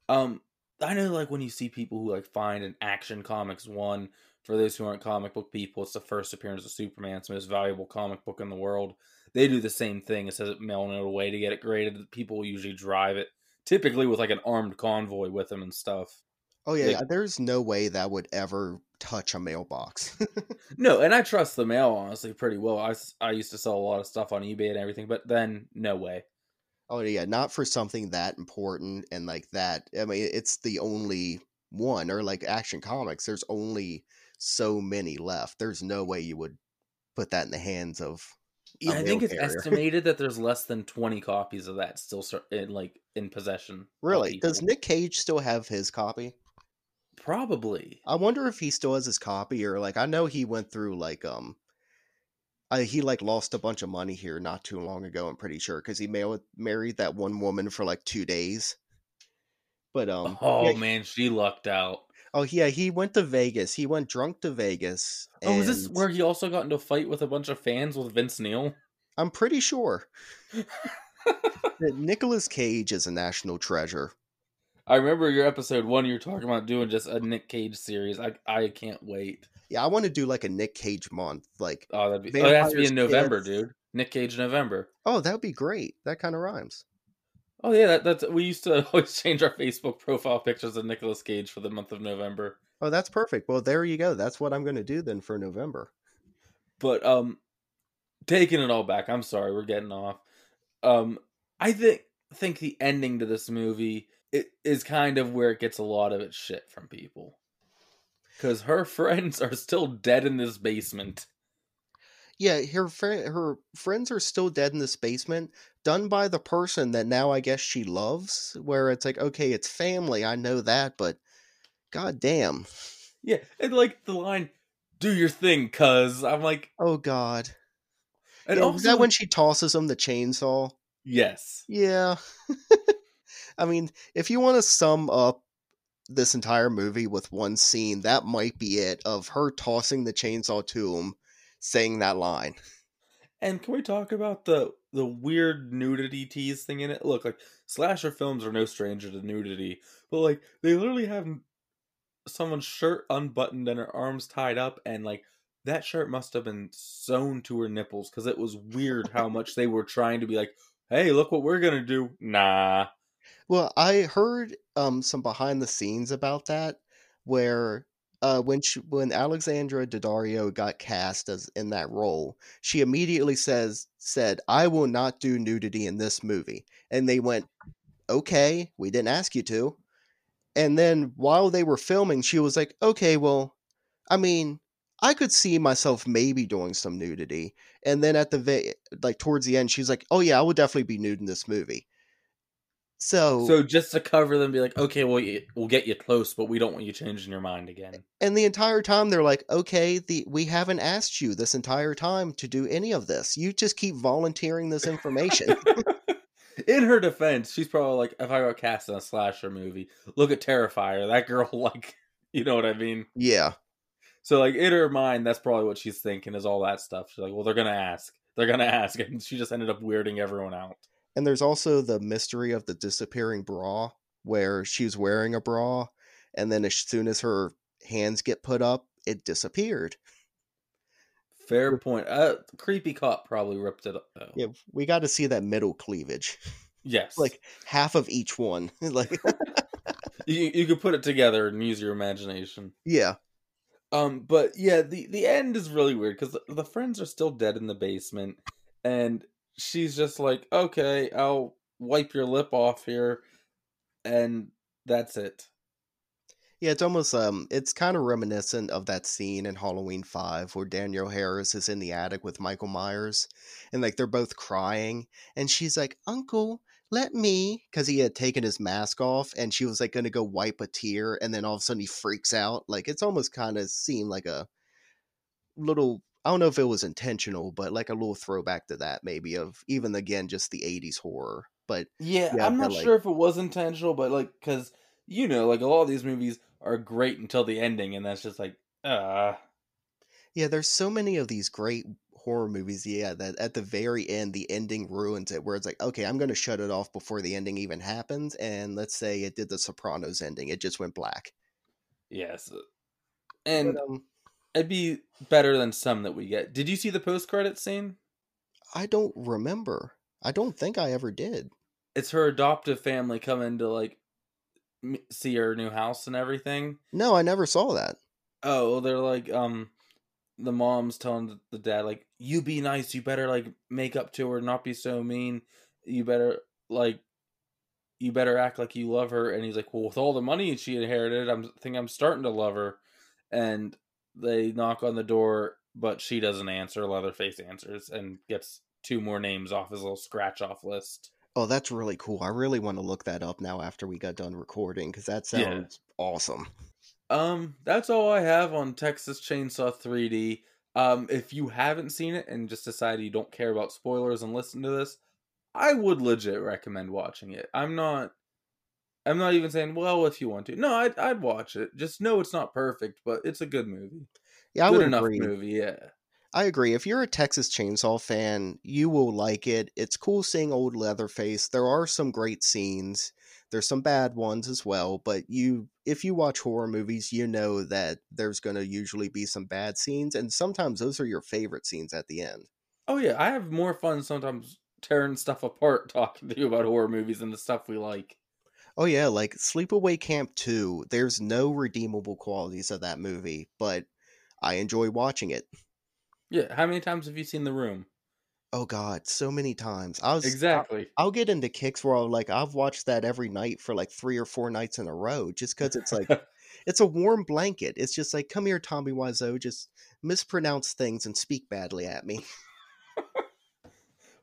Um, I know like when you see people who like find an Action Comics one. For those who aren't comic book people, it's the first appearance of Superman. It's the most valuable comic book in the world. They do the same thing. It says it mailing it away to get it graded. People usually drive it, typically with like an armed convoy with them and stuff. Oh yeah, Like- there's no way that would ever touch a mailbox. No, and I trust the mail honestly pretty well. I, I used to sell a lot of stuff on eBay and everything, but then no way. Oh yeah, not for something that important and like that. I mean, it's the only one, or like Action Comics. There's only so many left. There's no way you would put that in the hands of. Yeah, I think it's carrier. estimated that there's less than 20 copies of that still in like in possession. Really, does. Nick Cage still have his copy? Probably. I wonder if he still has his copy, or like I know he went through like um, I, he like lost a bunch of money here not too long ago. I'm pretty sure because he married that one woman for like two days. But um, oh yeah, man, she lucked out. Oh yeah, he went to Vegas. He went drunk to Vegas. Oh, is this and where he also got into a fight with a bunch of fans with Vince Neil? I'm pretty sure that Nicolas Cage is a national treasure. I remember your episode one. You were talking about doing just a Nick Cage series. I I can't wait. Yeah, I want to do like a Nick Cage month. Like, Oh, that'd be. Oh, it has to be in November, Kids. dude. Nick Cage November. oh, that would be great. That kind of rhymes. Oh yeah, that, that's we used to always change our Facebook profile pictures of Nicolas Cage for the month of November. Oh, that's perfect. Well, there you go. That's what I'm going to do then for November. But um, taking it all back. I'm sorry, we're getting off. Um, I think think the ending to this movie it is kind of where it gets a lot of its shit from people. Because her friends are still dead in this basement. Yeah, her fri her friends are still dead in this basement, done by the person that now I guess she loves. Where it's like, okay, it's family, I know that, but god damn. Yeah, and like the line, "Do your thing, cuz." I'm like, Oh god. and Yeah, also is that when she tosses him the chainsaw? yes, Yeah. I mean, if you want to sum up this entire movie with one scene, that might be it of her tossing the chainsaw to him, saying that line. And can we talk about the the weird nudity tease thing in it? Look, like slasher films are no stranger to nudity, but like they literally have someone's shirt unbuttoned and her arms tied up, and like that shirt must have been sewn to her nipples because it was weird how much they were trying to be like, "Hey, look what we're gonna do." Nah, Well, I heard um some behind the scenes about that where uh when she when Alexandra Daddario got cast as in that role, she immediately says said, "I will not do nudity in this movie." And they went, "Okay, we didn't ask you to." And then while they were filming, she was like, "Okay, well, I mean, I could see myself maybe doing some nudity." And then at the like towards the end, she's like, "Oh yeah, I will definitely be nude in this movie." So, So just to cover them, be like, okay, well, we'll get you close, but we don't want you changing your mind again. and the entire time they're like, "Okay, the we haven't asked you this entire time to do any of this. You just keep volunteering this information." in her defense, she's probably like, if I got cast in a slasher movie, look at Terrifier. That girl, like, you know what I mean? yeah. So, like, in her mind, that's probably what she's thinking is all that stuff. She's like, well, they're going to ask. They're going to ask. And she just ended up weirding everyone out. And there's also the mystery of the disappearing bra, where she's wearing a bra, and then as soon as her hands get put up, it disappeared. Fair point. Uh, creepy cop probably ripped it up. Though. Yeah, we got to see that middle cleavage, Yes. like half of each one. like, you, you could put it together and use your imagination. yeah, Um, but yeah, the the end is really weird because the, the friends are still dead in the basement, and she's just like, "Okay, I'll wipe your lip off here," and that's it. yeah. It's almost um, it's kind of reminiscent of that scene in Halloween Five where Danielle Harris is in the attic with Michael Myers, and like they're both crying, and she's like, "Uncle." Let me, because he had taken his mask off, and she was like going to go wipe a tear, and then all of a sudden he freaks out. Like it's almost kind of seemed like a little I don't know if it was intentional, but like a little throwback to that maybe of even again just the 80s horror. But Yeah, Yeah, I'm not like- sure if it was intentional, but like, because you know, like a lot of these movies are great until the ending, and that's just like, uh yeah, there's so many of these great horror movies, yeah, that at the very end the ending ruins it where it's like, okay, I'm going to shut it off before the ending even happens and let's say it did the Sopranos ending, it just went black. yes, and But, um it'd be better than some that we get. Did you see the post credit scene? I don't remember. I don't think I ever did. It's her adoptive family coming to like see her new house and everything. No, I never saw that. Oh, well, they're like, um, the mom's telling the- the dad, like, you be nice. You better, like, make up to her, not be so mean. You better, like, you better act like you love her. And he's like, well, with all the money she inherited, I'm think I'm starting to love her. And they knock on the door, but she doesn't answer. Leatherface answers and gets two more names off his little scratch off list. Oh, that's really cool. I really want to look that up now after we got done recording because that Yeah. sounds awesome. Um, that's all I have on Texas Chainsaw 3D. Um, if you haven't seen it and just decided you don't care about spoilers and listen to this, I would legit recommend watching it. I'm not I'm not even saying, well, if you want to. No, I'd I'd watch it. Just know it's not perfect, but it's a good movie. Yeah, I good would enough agree. movie, yeah. I agree. If you're a Texas Chainsaw fan, you will like it. It's cool seeing old Leatherface. There are some great scenes. There's some bad ones as well, but you if you watch horror movies, you know that there's going to usually be some bad scenes and sometimes those are your favorite scenes at the end. Oh yeah, I have more fun sometimes tearing stuff apart talking to you about horror movies and the stuff we like. Oh yeah, like Sleepaway Camp 2, there's no redeemable qualities of that movie, but I enjoy watching it. Yeah, how many times have you seen The Room? Oh god, so many times. I was Exactly. I'll get into kicks where I'll like I've watched that every night for like three or four nights in a row just because it's like it's a warm blanket. It's just like come here, Tommy Wiseau, just mispronounce things and speak badly at me.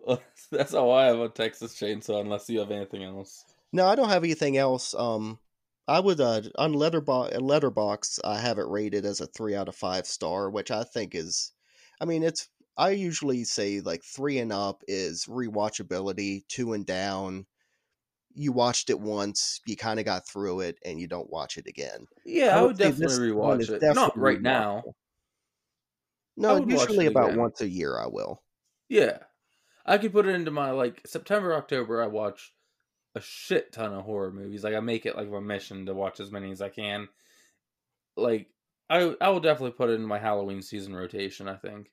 Well, that's all I have on Texas Chainsaw, unless you have anything else. No, I don't have anything else. Um, I would uh on Letterboxd Letterboxd I have it rated as a three out of five star, which I think is, I mean it's I usually say like three and up is rewatchability, two and down. You watched it once, you kind of got through it, and you don't watch it again. Yeah, I, would say this definitely rewatch it. Not definitely right now. No, usually about again. once a year I will. Yeah, I could put it into my like September, October. I watch a shit ton of horror movies. Like I make it like my mission to watch as many as I can. Like I, I will definitely put it in my Halloween season rotation. I think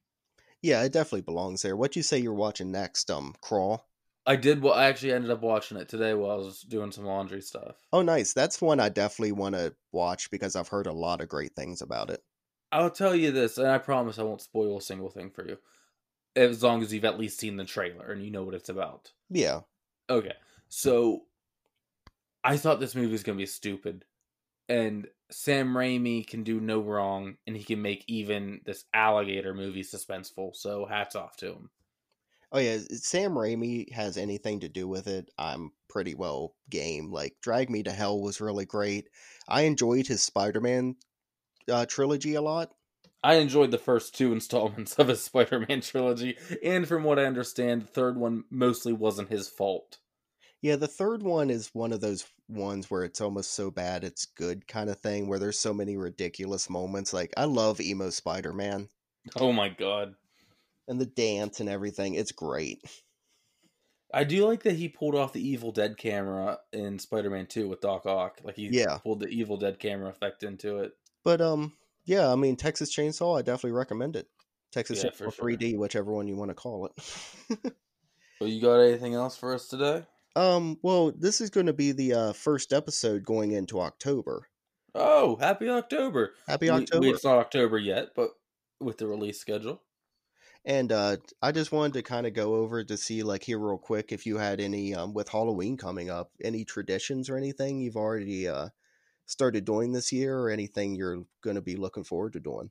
Yeah, it definitely belongs there. What you say you're watching next? Um, Crawl. I did. Well, I actually ended up watching it today while I was doing some laundry stuff. Oh, nice. That's one I definitely want to watch because I've heard a lot of great things about it. I'll tell you this, and I promise I won't spoil a single thing for you, as long as you've at least seen the trailer and you know what it's about. Yeah. Okay, so I thought this movie was gonna be stupid. and Sam Raimi can do no wrong, and he can make even this alligator movie suspenseful. So hats off to him. Oh yeah, Sam Raimi has anything to do with it, I'm pretty well game. Like Drag Me to Hell was really great. I enjoyed his Spider-Man uh, trilogy a lot. I enjoyed the first two installments of his Spider-Man trilogy, and from what I understand, the third one mostly wasn't his fault. Yeah, the third one is one of those ones where it's almost so bad it's good kind of thing, where there's so many ridiculous moments. Like I love emo Spider-Man. Oh my god. And the dance and everything. It's great. I do like that he pulled off the Evil Dead camera in Spider-Man 2 with Doc Ock. Like he yeah. pulled the Evil Dead camera effect into it. But um yeah, I mean Texas Chainsaw, I definitely recommend it. Texas Yeah, Chainsaw for 3D, whichever one you want to call it. Well, you got anything else for us today? Um, well, this is going to be the uh, first episode going into October. Oh, happy October. Happy October! We, it's not October yet, but with the release schedule. And uh, I just wanted to kind of go over to see, like, here real quick, if you had any um, with Halloween coming up, any traditions or anything you've already uh, started doing this year, or anything you're going to be looking forward to doing.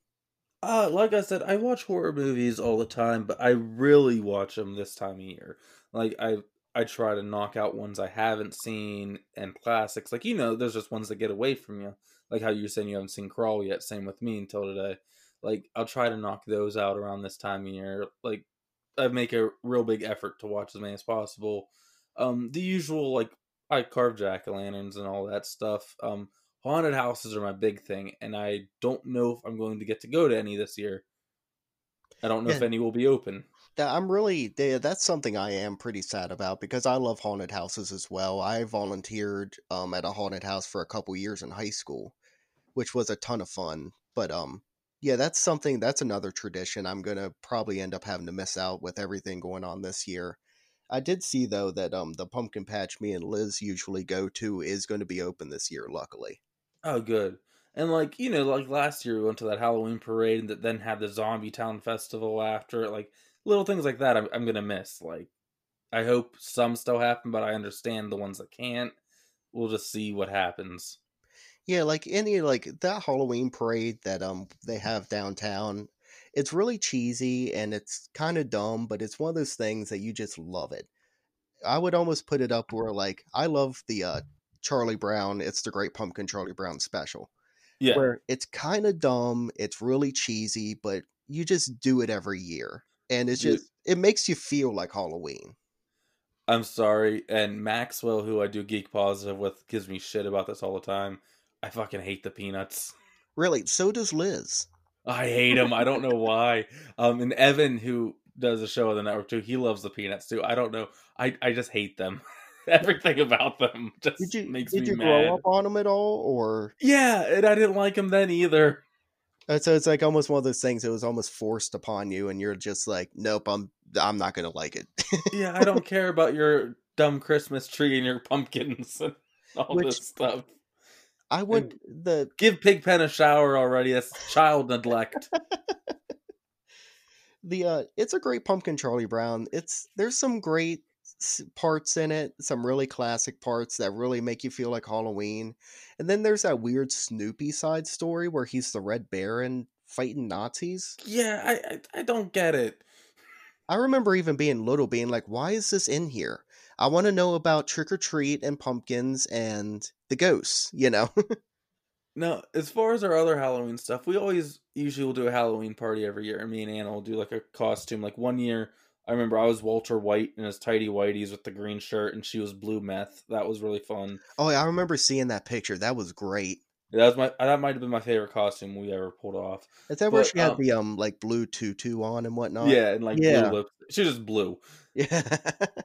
Uh, like I said, I watch horror movies all the time, but I really watch them this time of year. Like I I try to knock out ones I haven't seen and classics. Like you know, there's just ones that get away from you. Like how you're saying you haven't seen Crawl yet. Same with me until today. Like I'll try to knock those out around this time of year. Like I make a real big effort to watch as many as possible. Um, the usual like I carve jack o' lanterns and all that stuff. Um, haunted houses are my big thing, and I don't know if I'm going to get to go to any this year. I don't know if any will be open. That I'm really that's something I am pretty sad about because I love haunted houses as well. I volunteered um at a haunted house for a couple years in high school, which was a ton of fun. But um yeah, that's something that's another tradition I'm to probably end up having to miss out with everything going on this year. I did see though that um the pumpkin patch me and Liz usually go to is going to be open this year luckily. Oh, good. And like you know, like last year we went to that Halloween parade and that then had the Zombie Town festival after. it. Like little things like that, I'm I'm gonna miss. Like I hope some still happen, but I understand the ones that can't. We'll just see what happens. Yeah, like any like that Halloween parade that um they have downtown. It's really cheesy and it's kind of dumb, but it's one of those things that you just love it. I would almost put it up where like I love the uh Charlie Brown, it's the Great Pumpkin Charlie Brown special. Yeah, Where it's kind of dumb, it's really cheesy, but you just do it every year. And it's just it makes you feel like Halloween. I'm sorry. And Maxwell, who I do geek positive with, gives me shit about this all the time. I fucking hate the peanuts. Really, so does Liz. I hate them. I don't know why. Um, and Evan, who does a show on the network too, he loves the peanuts too. I don't know. I I just hate them. Everything about them just Did you makes did me you mad. grow up on them at all or Yeah, and I didn't like them then either. Uh, So it's like almost one of those things. It was almost forced upon you, and you're just like, "Nope, I'm I'm not gonna like it." Yeah, I don't care about your dumb Christmas tree and your pumpkins and all Which- this stuff. I would the Give Pigpen a shower already. That's child neglect. the uh, it's a great pumpkin Charlie Brown. It's there's some great parts in it, some really classic parts that really make you feel like Halloween, and then there's that weird Snoopy side story where he's the Red Baron fighting Nazis. yeah, I, I I don't get it. I remember even being little, being like, "Why is this in here?" I want to know about trick or treat and pumpkins and the ghosts. You know. No, as far as our other Halloween stuff, we always usually will do a Halloween party every year. And me and Anna will do like a costume. Like one year, I remember I was Walter White in his tidy whities with the green shirt, and she was blue meth. That was really fun. Oh, yeah, I remember seeing that picture. That was great. That was my that might have been my favorite costume we ever pulled off. Is that where But, she had um, the um like blue tutu on and whatnot? yeah, and like yeah. blue lips. She was just blue. Yeah.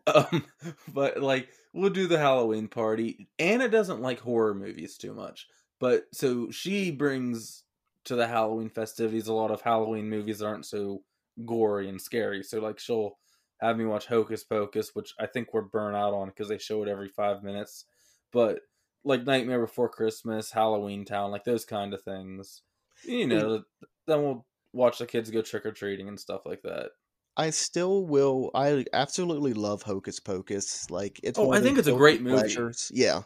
Um, but like we'll do the Halloween party. Anna doesn't like horror movies too much, but so she brings to the Halloween festivities a lot of Halloween movies that aren't so gory and scary. So like she'll have me watch Hocus Pocus, which I think we're burnt out on because they show it every five minutes. But like Nightmare Before Christmas, Halloween Town, like those kind of things. You know, then we'll watch the kids go trick or treating and stuff like that. I still will. I absolutely love Hocus Pocus. Like it's. Oh, I think it's a great movie. pleasures. Yeah,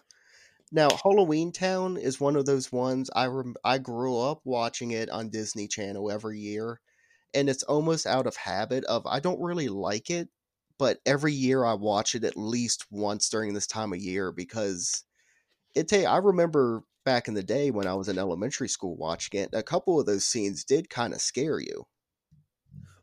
Now, Halloween Town is one of those ones I rem- I grew up watching it on Disney Channel every year, and it's almost out of habit of I don't really like it, but every year I watch it at least once during this time of year because it ta- I remember back in the day when I was in elementary school watching it, a couple of those scenes did kind of scare you.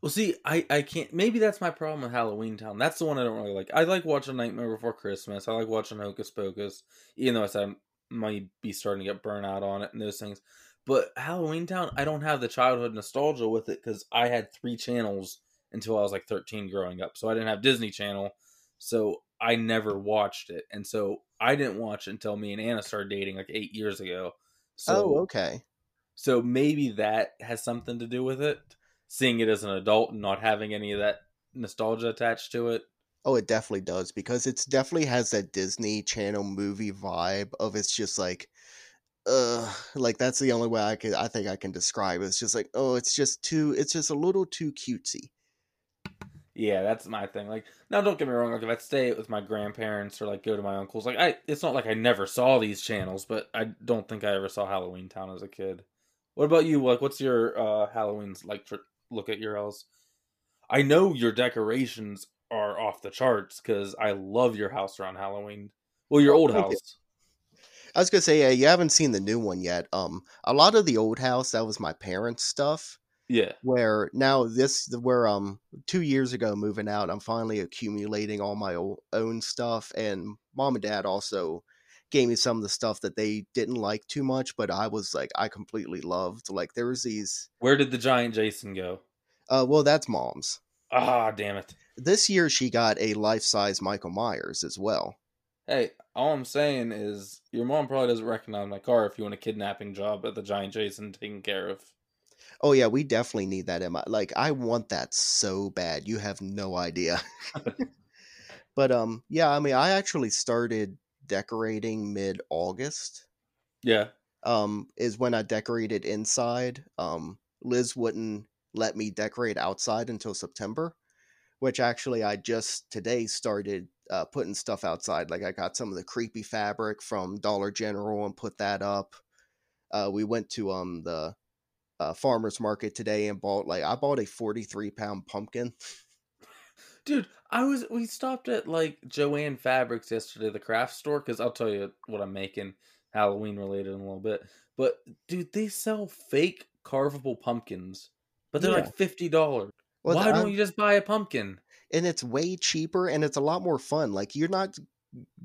Well, see, I I can't. Maybe that's my problem with Halloween Town. That's the one I don't really like. I like watching Nightmare Before Christmas. I like watching Hocus Pocus, even though I said I might be starting to get burnt out on it and those things. But Halloween Town, I don't have the childhood nostalgia with it because I had three channels until I was like 13 growing up. So I didn't have Disney Channel. So I never watched it. And so I didn't watch it until me and Anna started dating like eight years ago. Oh, so, oh, okay. So maybe that has something to do with it. Seeing it as an adult and not having any of that nostalgia attached to it. Oh, it definitely does because it's definitely has that Disney Channel movie vibe of it's just like, uh, like that's the only way I could I think I can describe it. It's just like, oh, it's just too, it's just a little too cutesy. Yeah, that's my thing. Like, now don't get me wrong. Like, if I stay with my grandparents or like go to my uncles, like I, it's not like I never saw these channels, but I don't think I ever saw Halloween Town as a kid. What about you? Like, what's your uh Halloween's like? Tr- look at your house. I know your decorations are off the charts because I love your house around Halloween. Well, your old house. I was gonna say, yeah, you haven't seen the new one yet. Um, a lot of the old house that was my parents' stuff. Yeah. Where now this, where um, two years ago moving out, I'm finally accumulating all my own stuff, and mom and dad also gave me some of the stuff that they didn't like too much, but I was like, I completely loved. Like there was these. Where did the giant Jason go? Uh, well, that's mom's. Ah, damn it. This year she got a life size Michael Myers as well. Hey, all I'm saying is your mom probably doesn't recognize my car if you want a kidnapping job at the giant Jason taken care of. Oh yeah, we definitely need that in my like I want that so bad. You have no idea. but um yeah, I mean I actually started decorating mid August. Yeah. Um is when I decorated inside. Um Liz wouldn't let me decorate outside until September, which actually I just today started uh, putting stuff outside. Like I got some of the creepy fabric from Dollar General and put that up. Uh, we went to um the uh, farmers market today and bought like I bought a 43 pound pumpkin. Dude, I was we stopped at like Joann Fabrics yesterday, the craft store, because I'll tell you what I'm making Halloween related in a little bit. But dude, they sell fake carvable pumpkins, but they're Yeah. like fifty dollars. Well, Why I'm- don't you just buy a pumpkin? And it's way cheaper and it's a lot more fun. Like you're not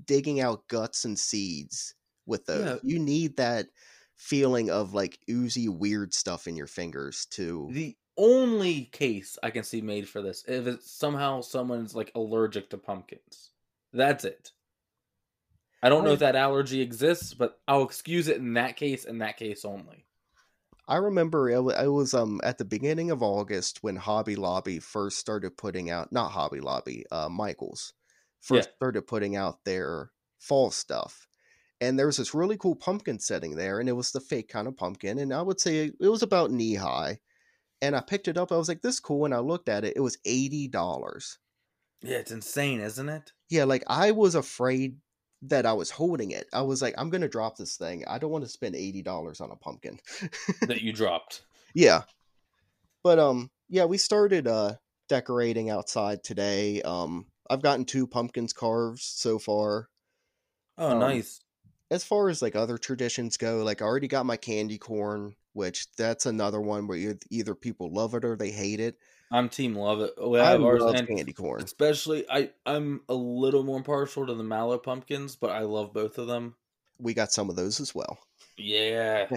digging out guts and seeds with those. Yeah. You need that feeling of like oozy weird stuff in your fingers to The only case I can see made for this if it's somehow someone's like allergic to pumpkins. That's it. I don't know if that allergy exists, but I'll excuse it in that case and that case only. I remember it it was um at the beginning of August when Hobby Lobby first started putting out not Hobby Lobby, uh Michaels first Yeah. started putting out their fall stuff. And there was this really cool pumpkin setting there, and it was the fake kind of pumpkin, and I would say it was about knee high. And I picked it up, I was like, this is cool, and I looked at it, it was eighty dollars. Yeah, it's insane, isn't it? Yeah, like I was afraid that I was holding it. I was like, I'm gonna drop this thing. I don't want to spend eighty dollars on a pumpkin. that you dropped. Yeah. But um yeah, we started uh decorating outside today. Um I've gotten two pumpkins carved so far. Oh, Um, nice. As far as like other traditions go, like I already got my candy corn, which that's another one where either people love it or they hate it. I'm team love it. We I love and candy corn. especially I I'm a little more partial to the mallow pumpkins, but I love both of them. We got some of those as well. Yeah.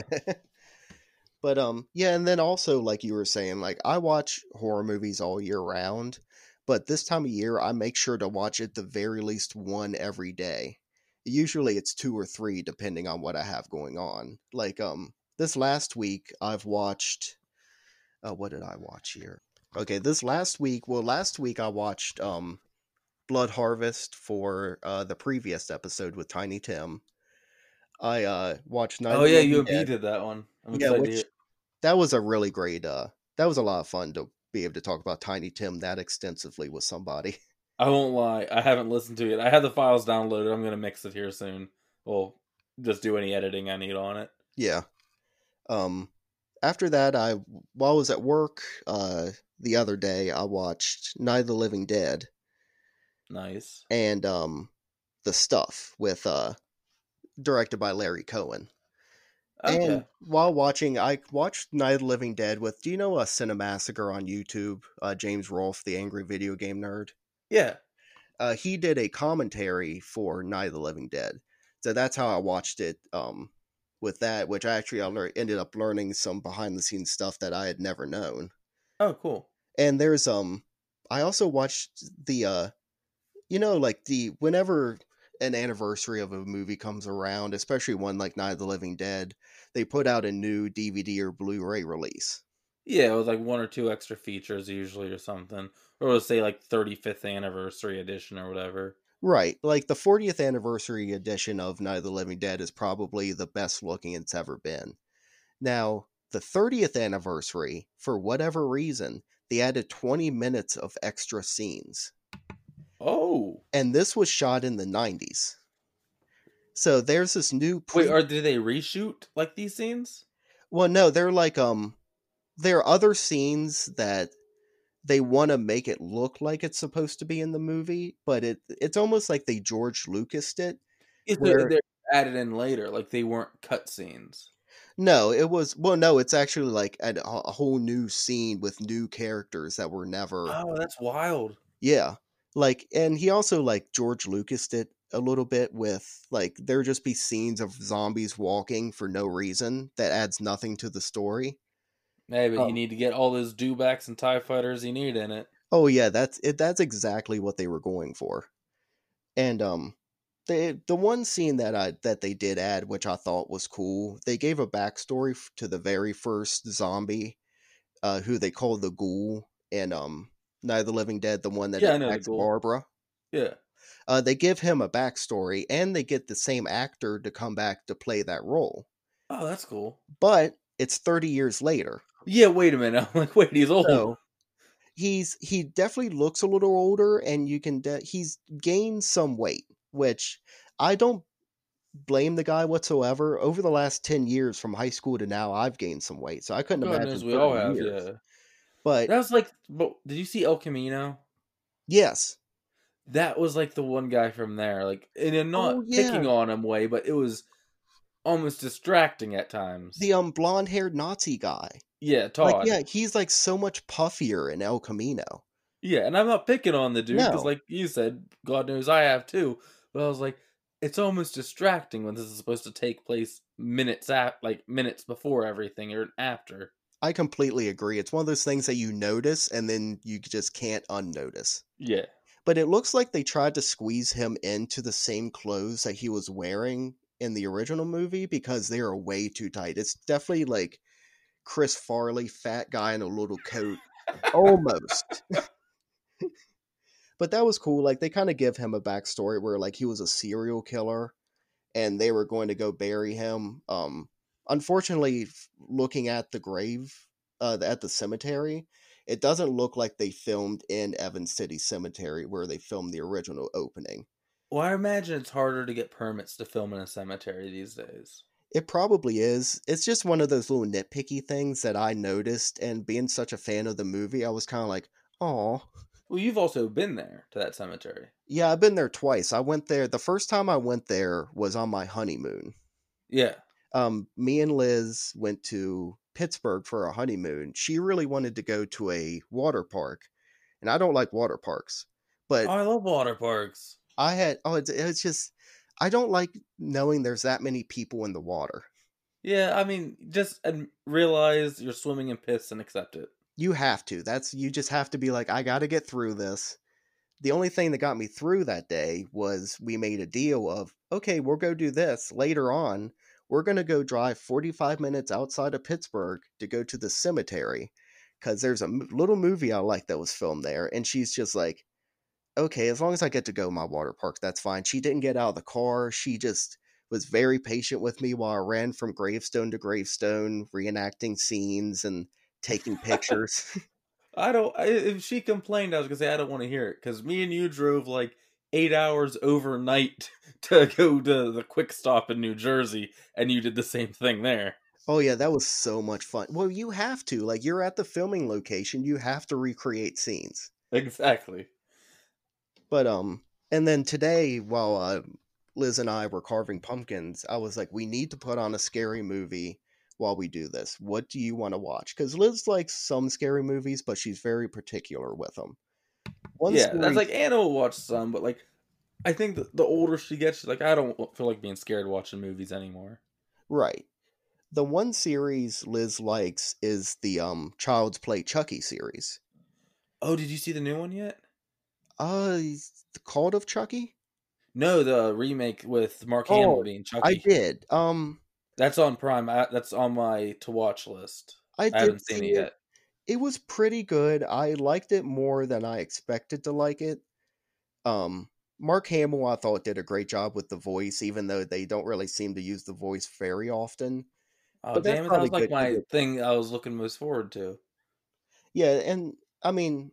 but um yeah, and then also like you were saying, like I watch horror movies all year round, but this time of year I make sure to watch at the very least one every day. Usually it's two or three depending on what I have going on. Like um this last week I've watched uh what did I watch here? Okay, this last week, well last week I watched um Blood Harvest for uh the previous episode with Tiny Tim. I uh watched Night oh yeah, you did that one. I'm yeah, which that was a really great uh that was a lot of fun to be able to talk about Tiny Tim that extensively with somebody. I won't lie, I haven't listened to it. I had the files downloaded. I'm gonna mix it here soon. Well, just do any editing I need on it. Yeah. Um after that I while I was at work uh the other day I watched Night of the Living Dead Nice. and um The Stuff with uh directed by Larry Cohen. Okay. And while watching I watched Night of the Living Dead with do you know a Cinemassacre on YouTube? Uh James Rolfe, the angry video game nerd. yeah. uh, he did a commentary for Night of the Living Dead. So that's how I watched it um, with that, which I actually I ended up learning some behind the scenes stuff that I had never known. Oh, cool. And there's um, I also watched the uh, you know, like the whenever an anniversary of a movie comes around, especially one like Night of the Living Dead, they put out a new DVD or Blu-ray release. Yeah, with like one or two extra features usually or something. Or we'll say like 35th anniversary edition or whatever. Right. Like the 40th anniversary edition of Night of the Living Dead is probably the best looking it's ever been. Now, the 30th anniversary, for whatever reason, they added 20 minutes of extra scenes. Oh. And this was shot in the 90s. So there's this new pre- Wait, or did they reshoot like these scenes? Well, no, they're like um there are other scenes that they want to make it look like it's supposed to be in the movie, but it it's almost like they George Lucased it It's Where- they're added in later, like they weren't cut scenes. No, it was well. No, it's actually like a, a whole new scene with new characters that were never. Oh, that's wild. Yeah, like, and he also like George Lucas did a little bit with like there just be scenes of zombies walking for no reason that adds nothing to the story. Hey, but Oh. you need to get all those dewbacks and TIE fighters you need in it. Oh yeah, that's it. That's exactly what they were going for. And um, the the one scene that I that they did add, which I thought was cool, they gave a backstory to the very first zombie, uh, who they called the Ghoul, and um, Night of the Living Dead, the one that Yeah, attacks Barbra. Yeah. Uh, they give him a backstory, and they get the same actor to come back to play that role. Oh, that's cool. But it's thirty years later. Yeah, wait a minute. I'm like, wait, he's old. So he's he definitely looks a little older, and you can de- he's gained some weight, which I don't blame the guy whatsoever. Over the last ten years, from high school to now, I've gained some weight, so I couldn't God imagine. we all have, years. yeah. But That was like, but did you see El Camino? yes, That was like the one guy from there, like in a not Oh, picking on him way, but it was almost distracting at times. the um blonde haired Nazi guy, yeah, Todd. like yeah, he's like so much puffier in El Camino. Yeah, and I'm not picking on the dude because, No. like you said, God knows I have too. But I was like, it's almost distracting when this is supposed to take place minutes at, like minutes before everything or after. I completely agree. It's one of those things that you notice and then you just can't unnotice. Yeah, But it looks like they tried to squeeze him into the same clothes that he was wearing in the original movie because they are way too tight. It's definitely like Chris Farley, fat guy in a little coat. Almost. but that was cool. Like they kind of give him a backstory where like he was a serial killer and they were going to go bury him. Um unfortunately looking at the grave uh at the cemetery, it doesn't look like they filmed in Evans City Cemetery where they filmed the original opening. well, I imagine it's harder to get permits to film in a cemetery these days. It probably is. It's just one of those little nitpicky things that I noticed, and being such a fan of the movie, I was kind of like, "Oh, Well, you've also been there to that cemetery. yeah." I've been there twice. I went there. The first time I went there was on my honeymoon. Yeah, Um, me and Liz went to Pittsburgh for a honeymoon. She really wanted to go to a water park, and I don't like water parks, but oh, I love water parks. I had oh, it's, it's just I don't like knowing there's that many people in the water. Yeah, I mean, just realize you're swimming in piss and accept it. You have to. That's you just have to be like, I got to get through this. The only thing that got me through that day was we made a deal of, okay, we'll go do this later on. We're going to go drive 45 minutes outside of Pittsburgh to go to the cemetery because there's a m- little movie I like that was filmed there. And she's just like, okay, as long as I get to go my water park, that's fine. She didn't get out of the car. She just was very patient with me while I ran from gravestone to gravestone, reenacting scenes and taking pictures. I don't. If she complained, I was gonna say I don't want to hear it because me and you drove like eight hours overnight to go to the quick stop in New Jersey, and you did the same thing there. Oh yeah, that was so much fun. Well, you have to. Like you're at the filming location, you have to recreate scenes. Exactly. But um and then today while uh, Liz and I were carving pumpkins, I was like we need to put on a scary movie while we do this. What do you want to watch? Cuz Liz likes some scary movies, but she's very particular with them. One yeah, that's like Anna will watch some, but like I think the, the older she gets, she's like I don't feel like being scared watching movies anymore. Right the one series Liz likes is the um Child's Play Chucky series. Oh, did you see the new one yet? Uh, the Cult of Chucky. No, the remake with Mark oh, Hamill being Chucky. I did. Um, that's on Prime. I, that's on my to watch list. I, I haven't seen it yet. It was pretty good. I liked it more than I expected to like it. Um, Mark Hamill, I thought, did a great job with the voice, even though they don't really seem to use the voice very often. Oh but damn it! That was like my thing I was looking most forward to. Yeah, and I mean,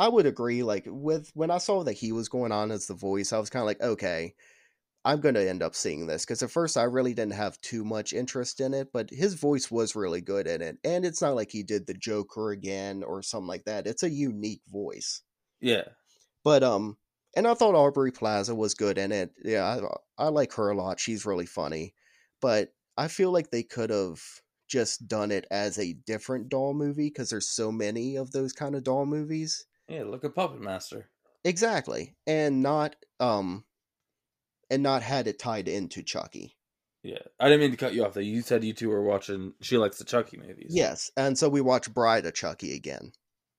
I would agree. Like with when I saw that he was going on as the voice, I was kind of like, okay, I'm going to end up seeing this because at first I really didn't have too much interest in it, but his voice was really good in it, and it's not like he did the Joker again or something like that. It's a unique voice. Yeah. But um, and I thought Aubrey Plaza was good in it. Yeah, I, I like her a lot. She's really funny, but I feel like they could have just done it as a different doll movie because there's so many of those kind of doll movies. Yeah, look at Puppet Master. Exactly. And not um and not had it tied into Chucky. Yeah. I didn't mean to cut you off there. You said you two were watching she likes the Chucky movies. Yes. And so we watched Bride of Chucky again.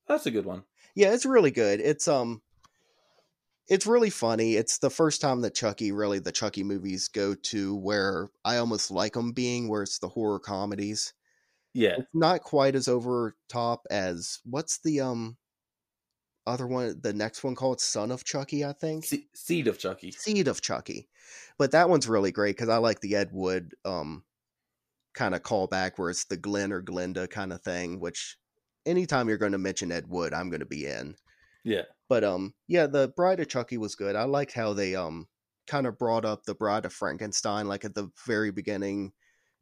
That's a good one. Yeah, it's really good. It's um it's really funny. It's the first time that Chucky, really, the Chucky movies go to where I almost like them being, where it's the horror comedies. Yeah, it's not quite as over top as what's the um other one, the next one called Son of Chucky, I think. Se- Seed of Chucky. Seed of Chucky, but that one's really great because I like the Ed Wood um kind of callback where it's the Glen or Glenda kind of thing. Which anytime you're going to mention Ed Wood, I'm going to be in. Yeah. But um yeah, the Bride of Chucky was good. I liked how they um kind of brought up the Bride of Frankenstein like at the very beginning.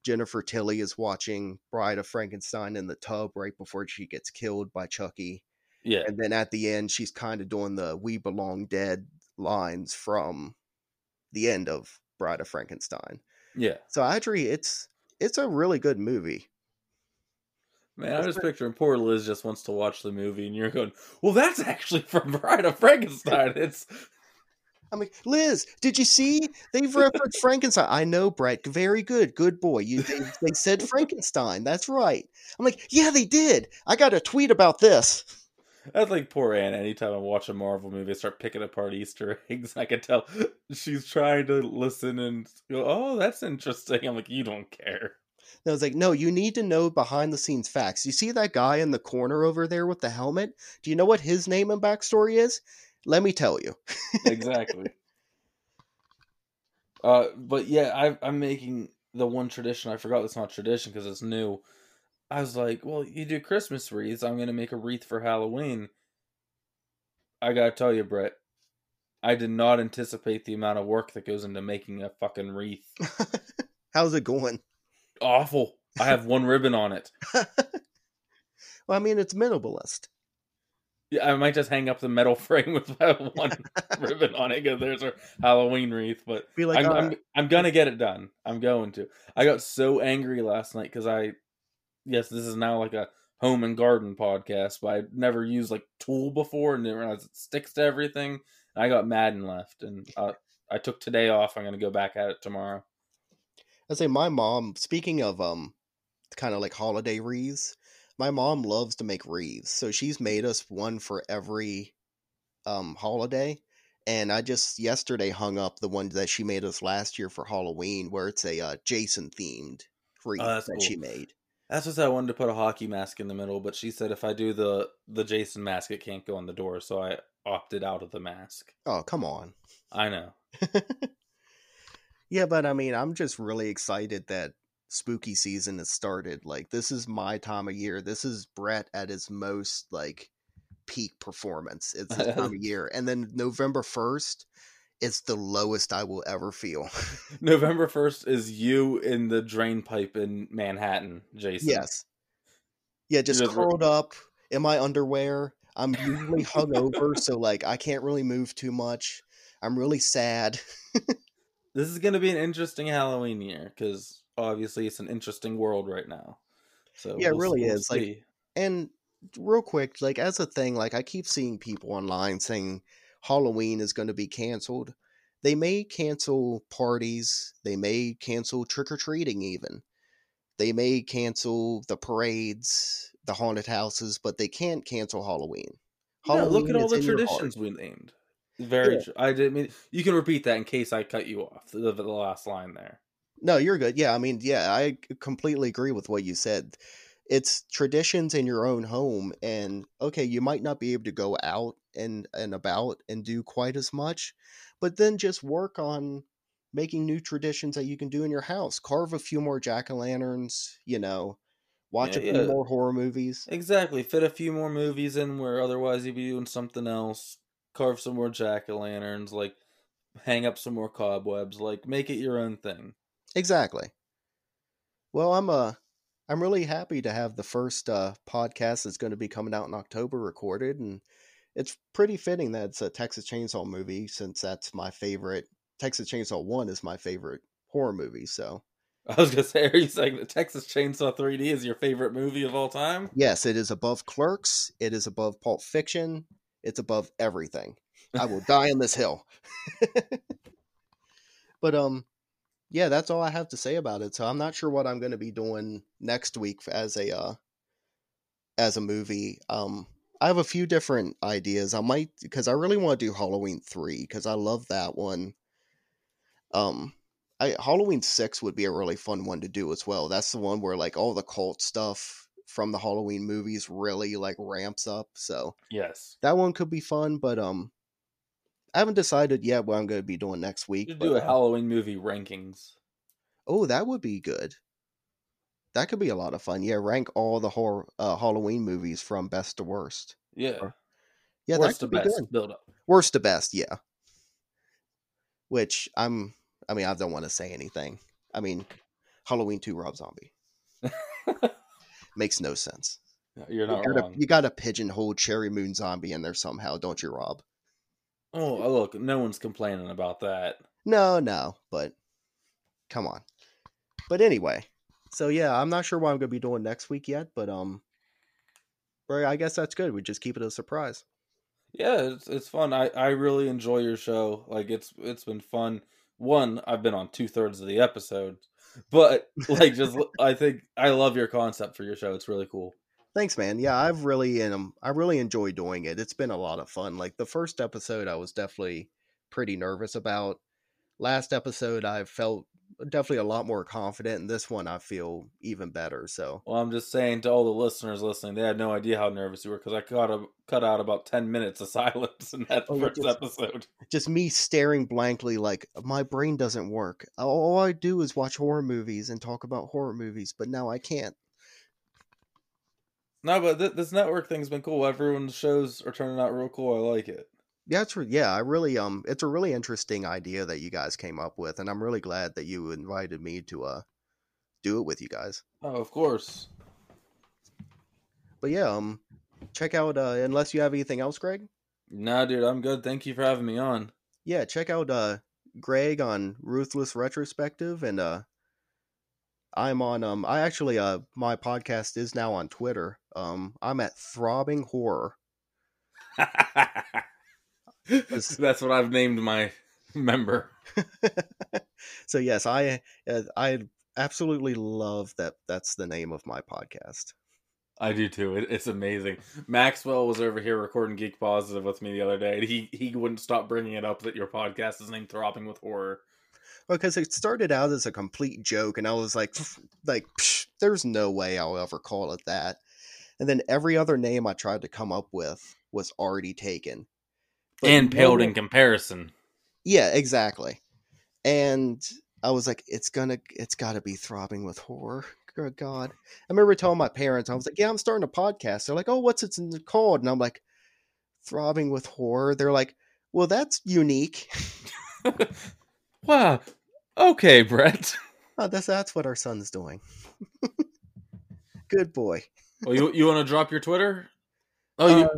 Jennifer Tilly is watching Bride of Frankenstein in the tub right before she gets killed by Chucky. Yeah. And then at the end she's kind of doing the we belong dead lines from the end of Bride of Frankenstein. Yeah. So actually it's it's a really good movie. Man, I'm just picturing poor Liz just wants to watch the movie, and you're going, "Well, that's actually from Bride of Frankenstein." It's. I'm like, Liz, did you see they've referenced Frankenstein? I know, Brett. Very good, good boy. You they, they said Frankenstein. That's right. I'm like, yeah, they did. I got a tweet about this. That's like poor Anne. Anytime I watch a Marvel movie, I start picking apart Easter eggs. I can tell she's trying to listen and go, "Oh, that's interesting." I'm like, "You don't care." And I was like, no, you need to know behind the scenes facts. You see that guy in the corner over there with the helmet? Do you know what his name and backstory is? Let me tell you. exactly. Uh, but yeah, I, I'm making the one tradition. I forgot it's not tradition because it's new. I was like, well, you do Christmas wreaths. I'm gonna make a wreath for Halloween. I gotta tell you, Brett, I did not anticipate the amount of work that goes into making a fucking wreath. How's it going? awful. I have one ribbon on it. well, I mean, it's minimalist. Yeah, I might just hang up the metal frame with one ribbon on it because there's our Halloween wreath. But like, I'm, uh, I'm, I'm gonna get it done. I'm going to. I got so angry last night because I, yes, this is now like a home and garden podcast, but I never used like tool before and didn't realize it sticks to everything. And I got mad and left, and uh, I took today off. I'm gonna go back at it tomorrow. I say my mom. Speaking of um, kind of like holiday wreaths, my mom loves to make wreaths, so she's made us one for every um holiday. And I just yesterday hung up the one that she made us last year for Halloween, where it's a uh, Jason themed wreath oh, that cool. she made. That's what I wanted to put a hockey mask in the middle, but she said if I do the the Jason mask, it can't go on the door, so I opted out of the mask. Oh come on! I know. Yeah, but I mean, I'm just really excited that spooky season has started. Like, this is my time of year. This is Brett at his most like peak performance. It's this time of year, and then November first, it's the lowest I will ever feel. November first is you in the drain pipe in Manhattan, Jason. yes. Yeah, just Just- curled up in my underwear. I'm usually hungover, so like I can't really move too much. I'm really sad. This is going to be an interesting Halloween year because obviously it's an interesting world right now. So Yeah, it we'll- really we'll is, like. And real quick, like as a thing, like I keep seeing people online saying Halloween is going to be canceled. They may cancel parties, they may cancel trick or treating even. They may cancel the parades, the haunted houses, but they can't cancel Halloween. Yeah, look at all the in your heart. traditions we named. Very. Yeah. True. I didn't mean you can repeat that in case I cut you off. The, the last line there. No, you're good. Yeah, I mean, yeah, I completely agree with what you said. It's traditions in your own home, and okay, you might not be able to go out and and about and do quite as much, but then just work on making new traditions that you can do in your house. Carve a few more jack o' lanterns. You know, watch Yeah, a few yeah. more horror movies. Exactly. Fit a few more movies in where otherwise you'd be doing something else. Carve some more jack o' lanterns. Like hang up some more cobwebs. Like make it your own thing. Exactly. Well, I'm uh I'm really happy to have the first uh podcast that's going to be coming out in October recorded and it's pretty fitting that it's a Texas Chainsaw movie since that's my favorite Texas Chainsaw 1 is my favorite horror movie. So, I was gonna say, are you saying that Texas Chainsaw 3D is your favorite movie of all time? yes, it is above Clerks, it is above Pulp Fiction, it's above everything. I will die on this hill. but um yeah, that's all I have to say about it. So I'm not sure what I'm going to be doing next week as a uh as a movie. Um I have a few different ideas. I might because I really want to do Halloween 3 cuz I love that one. Um I Halloween 6 would be a really fun one to do as well. That's the one where like all the cult stuff from the Halloween movies really like ramps up. So Yes. that one could be fun, but um I haven't decided yet what I'm going to be doing next week. You but, do a uh, Halloween movie rankings. Oh, that would be good. That could be a lot of fun. Yeah, rank all the horror uh, Halloween movies from best to worst. Yeah. Yeah, Worst to be best. good. Build up. Worst to best, yeah. Which I'm. I mean, I don't want to say anything. I mean, Halloween Two Rob Zombie makes no sense. You're not you gotta, wrong. you gotta pigeonhole Sheri Moon Zombie in there somehow, don't you, Rob? Oh, look, no one's complaining about that. No, no, but come on. But anyway, so yeah, I'm not sure what I'm gonna be doing next week yet, but um, I guess that's good. We just keep it a surprise. Yeah, it's it's fun. I I really enjoy your show. Like it's it's been fun. One, I've been on two thirds of the episodes, but like just I think I love your concept for your show. It's really cool. Thanks, man. Yeah, I've really um, I really enjoy doing it. It's been a lot of fun. Like the first episode, I was definitely pretty nervous about. Last episode, I felt definitely a lot more confident, and this one, I feel even better. So Well, I'm just saying to all the listeners listening, they had no idea how nervous you were because I cut a, cut out about ten minutes of silence in that Oh, first just- episode. just me staring blankly, like my brain doesn't work. All I do is watch horror movies and talk about horror movies, but now I can't. No, but th- this network thing's been cool. Everyone's shows are turning out real cool. I like it. Yeah, it's re- yeah, I really um it's a really interesting idea that you guys came up with and I'm really glad that you invited me to uh do it with you guys. Oh, of course. But yeah, um check out uh unless you have anything else, Greg? Nah, dude, I'm good. Thank you for having me on. Yeah, check out uh Greg on Ruthless Retrospective and uh I'm on um I actually uh my podcast is now on Twitter. Um I'm at Throbbing Horror. That's what I've named my member. so yes, I uh, I absolutely love that that's the name of my podcast. I do too. It, it's amazing. Maxwell was over here recording Geek Positive with me the other day, and he he wouldn't stop bringing it up that your podcast is named Throbbing with Horror. Because it started out as a complete joke and i was like like psh, there's no way i'll ever call it that. And then every other name i tried to come up with was already taken But and paled in comparison. yeah exactly. And i was like it's gonna it's gotta be throbbing with horror good god. I remember telling my parents i was like yeah i'm starting a podcast. They're like oh what's it called? And i'm like throbbing with horror. They're like well that's unique. Wow. Okay, Brett. Oh, that's that's what our son's doing. Good boy. Well, you you want to drop your Twitter? Oh, you,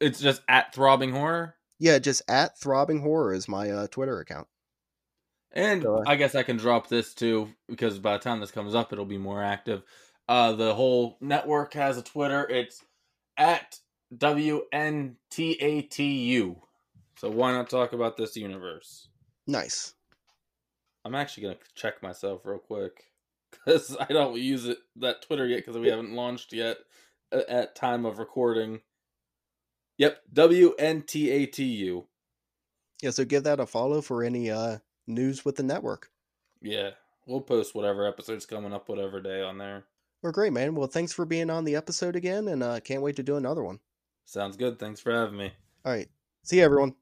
it's just at throbbing horror. Yeah, just at throbbing horror is my uh, Twitter account. And So, uh, I guess I can drop this too because by the time this comes up, it'll be more active. Uh, the whole network has a Twitter. It's at WNTATU. So why not talk about this universe? Nice. I'm actually gonna check myself real quick because I don't use it that Twitter yet because we haven't launched yet at time of recording. Yep, WNTATU. Yeah, so give that a follow for any uh, news with the network. Yeah, we'll post whatever episode's coming up, whatever day on there. Well, great, man. Well, thanks for being on the episode again, and uh, can't wait to do another one. Sounds good. Thanks for having me. All right. See you, everyone.